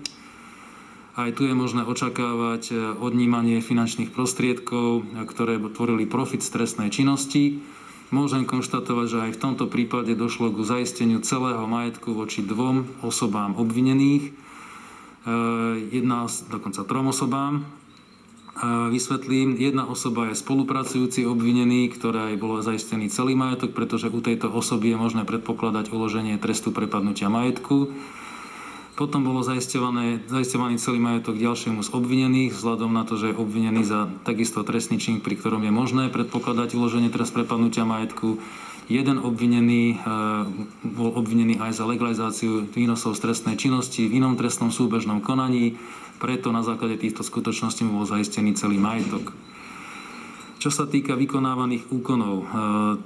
Aj tu je možné očakávať e, odnímanie finančných prostriedkov, ktoré tvorili profit z trestnej činnosti. Môžem konštatovať, že aj v tomto prípade došlo k zaisteniu celého majetku voči dvom osobám obvinených, jedna, dokonca trom osobám, vysvetlím. Jedna osoba je spolupracujúci obvinený, ktorá bolo zaistený celý majetok, pretože u tejto osoby je možné predpokladať uloženie trestu prepadnutia majetku. Potom bolo zaisťovaný celý majetok ďalšiemu z obvinených, vzhľadom na to, že je obvinený za takisto trestný čin, pri ktorom je možné predpokladať uloženie trest prepadnutia majetku. Jeden obvinený e, bol obvinený aj za legalizáciu výnosov z trestnej činnosti v inom trestnom súbežnom konaní, preto na základe týchto skutočností mu bol zaistený celý majetok. Čo sa týka vykonávaných úkonov, e,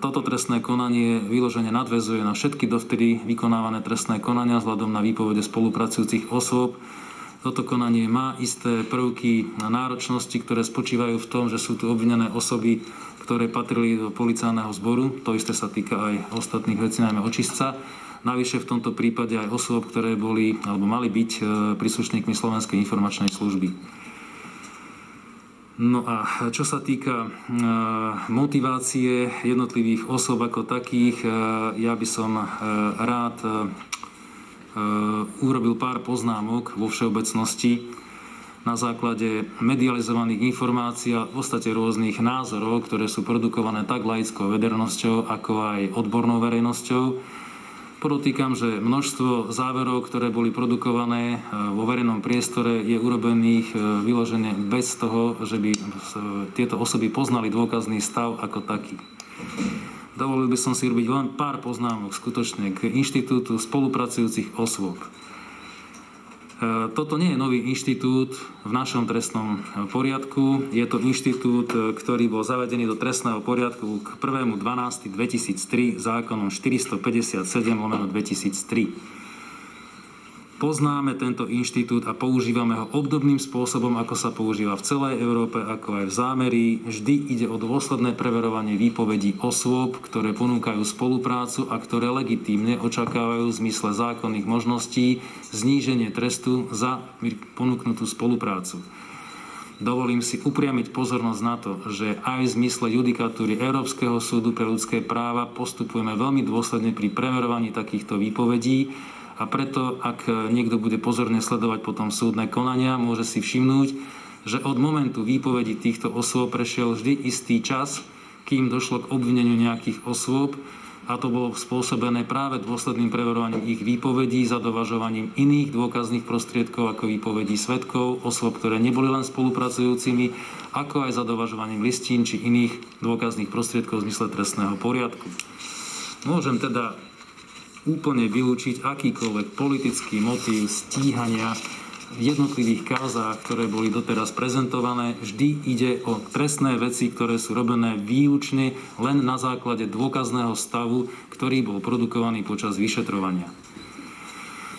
toto trestné konanie vyložene nadvezuje na všetky dovtedy vykonávané trestné konania vzhľadom na výpovede spolupracujúcich osôb. Toto konanie má isté prvky na náročnosti, ktoré spočívajú v tom, že sú tu obvinené osoby, ktoré patrili do policajného zboru. To isté sa týka aj ostatných vecí, najmä očistca. Navyše v tomto prípade aj osôb, ktoré boli alebo mali byť e, príslušníkmi Slovenskej informačnej služby. No a čo sa týka e, motivácie jednotlivých osob ako takých, e, ja by som e, rád urobil pár poznámok vo všeobecnosti na základe medializovaných informácií a v podstate rôznych názorov, ktoré sú produkované tak laickou vedenosťou, ako aj odbornou verejnosťou Podotýkam, že množstvo záverov, ktoré boli produkované e, vo verejnom priestore, je urobených e, vyložene bez toho, že by tieto osoby poznali dôkazný stav ako taký. Dovolil by som si robiť len pár poznámok skutočne k inštitútu spolupracujúcich osôb. E, toto nie je nový inštitút v našom trestnom poriadku. Je to inštitút, e, ktorý bol zavedený do trestného poriadku k 1.12.2003 zákonom 457 lomeno 2003. Poznáme tento inštitút a používame ho obdobným spôsobom, ako sa používa v celej Európe, ako aj v zámeri. Vždy ide o dôsledné preverovanie výpovedí osôb, ktoré ponúkajú spoluprácu a ktoré legitímne očakávajú v zmysle zákonných možností zníženie trestu za ponúknutú spoluprácu. Dovolím si upriamiť pozornosť na to, že aj v zmysle judikatúry Európskeho súdu pre ľudské práva postupujeme veľmi dôsledne pri preverovaní takýchto výpovedí a preto, ak niekto bude pozorne sledovať potom súdne konania, môže si všimnúť, že od momentu výpovedi týchto osôb prešiel vždy istý čas, kým došlo k obvineniu nejakých osôb a to bolo spôsobené práve dôsledným preverovaním ich výpovedí, zadovažovaním iných dôkazných prostriedkov ako výpovedí svetkov, osôb, ktoré neboli len spolupracujúcimi, ako aj zadovažovaním listín či iných dôkazných prostriedkov v zmysle trestného poriadku. Môžem teda úplne vylúčiť akýkoľvek politický motív stíhania v jednotlivých kauzách, ktoré boli doteraz prezentované. Vždy ide o trestné veci, ktoré sú robené výlučne len na základe dôkazného stavu, ktorý bol produkovaný počas vyšetrovania.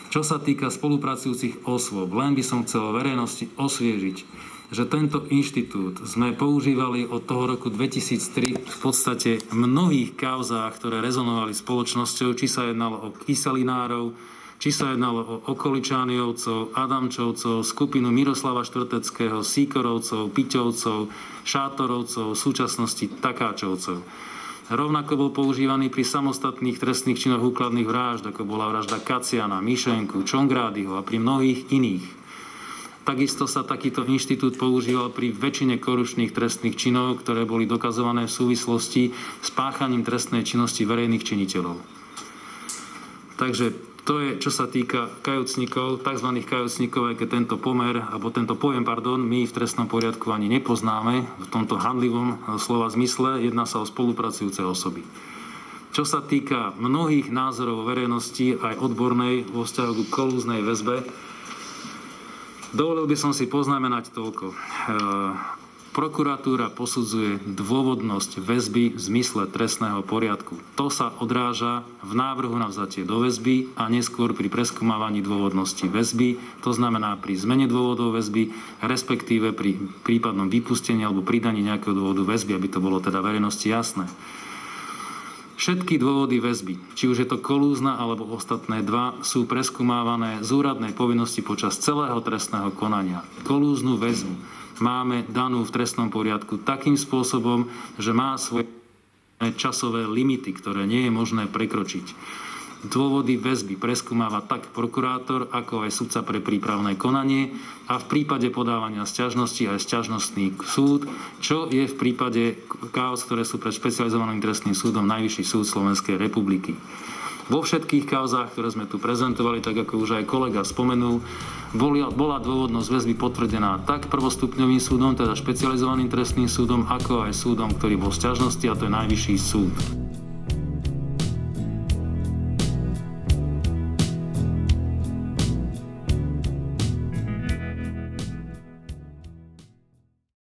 Čo sa týka spolupracujúcich osôb, len by som chcel verejnosti osviežiť, že tento inštitút sme používali od toho roku 2003 v podstate v mnohých kauzách, ktoré rezonovali spoločnosťou, či sa jednalo o kyselinárov, či sa jednalo o okoličániovcov, Adamčovcov, skupinu Miroslava Štvrteckého, Síkorovcov, Piťovcov, Šátorovcov, v súčasnosti Takáčovcov. Rovnako bol používaný pri samostatných trestných činoch úkladných vražd, ako bola vražda Kaciana, Mišenku, Čongrádyho a pri mnohých iných. Takisto sa takýto inštitút používal pri väčšine korupčných trestných činov, ktoré boli dokazované v súvislosti s páchaním trestnej činnosti verejných činiteľov. Takže to je, čo sa týka kajúcnikov, tzv. kajúcnikov, aj keď tento pomer, alebo tento pojem, pardon, my v trestnom poriadku ani nepoznáme v tomto handlivom slova zmysle, jedná sa o spolupracujúce osoby. Čo sa týka mnohých názorov verejnosti, aj odbornej vo vzťahu k kolúznej väzbe, Dovolil by som si poznamenať toľko. E, prokuratúra posudzuje dôvodnosť väzby v zmysle trestného poriadku. To sa odráža v návrhu na vzatie do väzby a neskôr pri preskúmavaní dôvodnosti väzby, to znamená pri zmene dôvodov väzby, respektíve pri prípadnom vypustení alebo pridaní nejakého dôvodu väzby, aby to bolo teda verejnosti jasné. Všetky dôvody väzby, či už je to kolúzna alebo ostatné dva, sú preskúmávané z úradnej povinnosti počas celého trestného konania. Kolúznu väzbu máme danú v trestnom poriadku takým spôsobom, že má svoje časové limity, ktoré nie je možné prekročiť. Dôvody väzby preskúmava tak prokurátor, ako aj sudca pre prípravné konanie a v prípade podávania sťažnosti aj sťažnostný súd, čo je v prípade kaos, ktoré sú pred špecializovaným trestným súdom Najvyšší súd Slovenskej republiky. vo všetkých kauzách, ktoré sme tu prezentovali, tak ako už aj kolega spomenul, bola dôvodnosť väzby potvrdená tak prvostupňovým súdom, teda špecializovaným trestným súdom, ako aj súdom, ktorý bol v sťažnosti, a to je Najvyšší súd.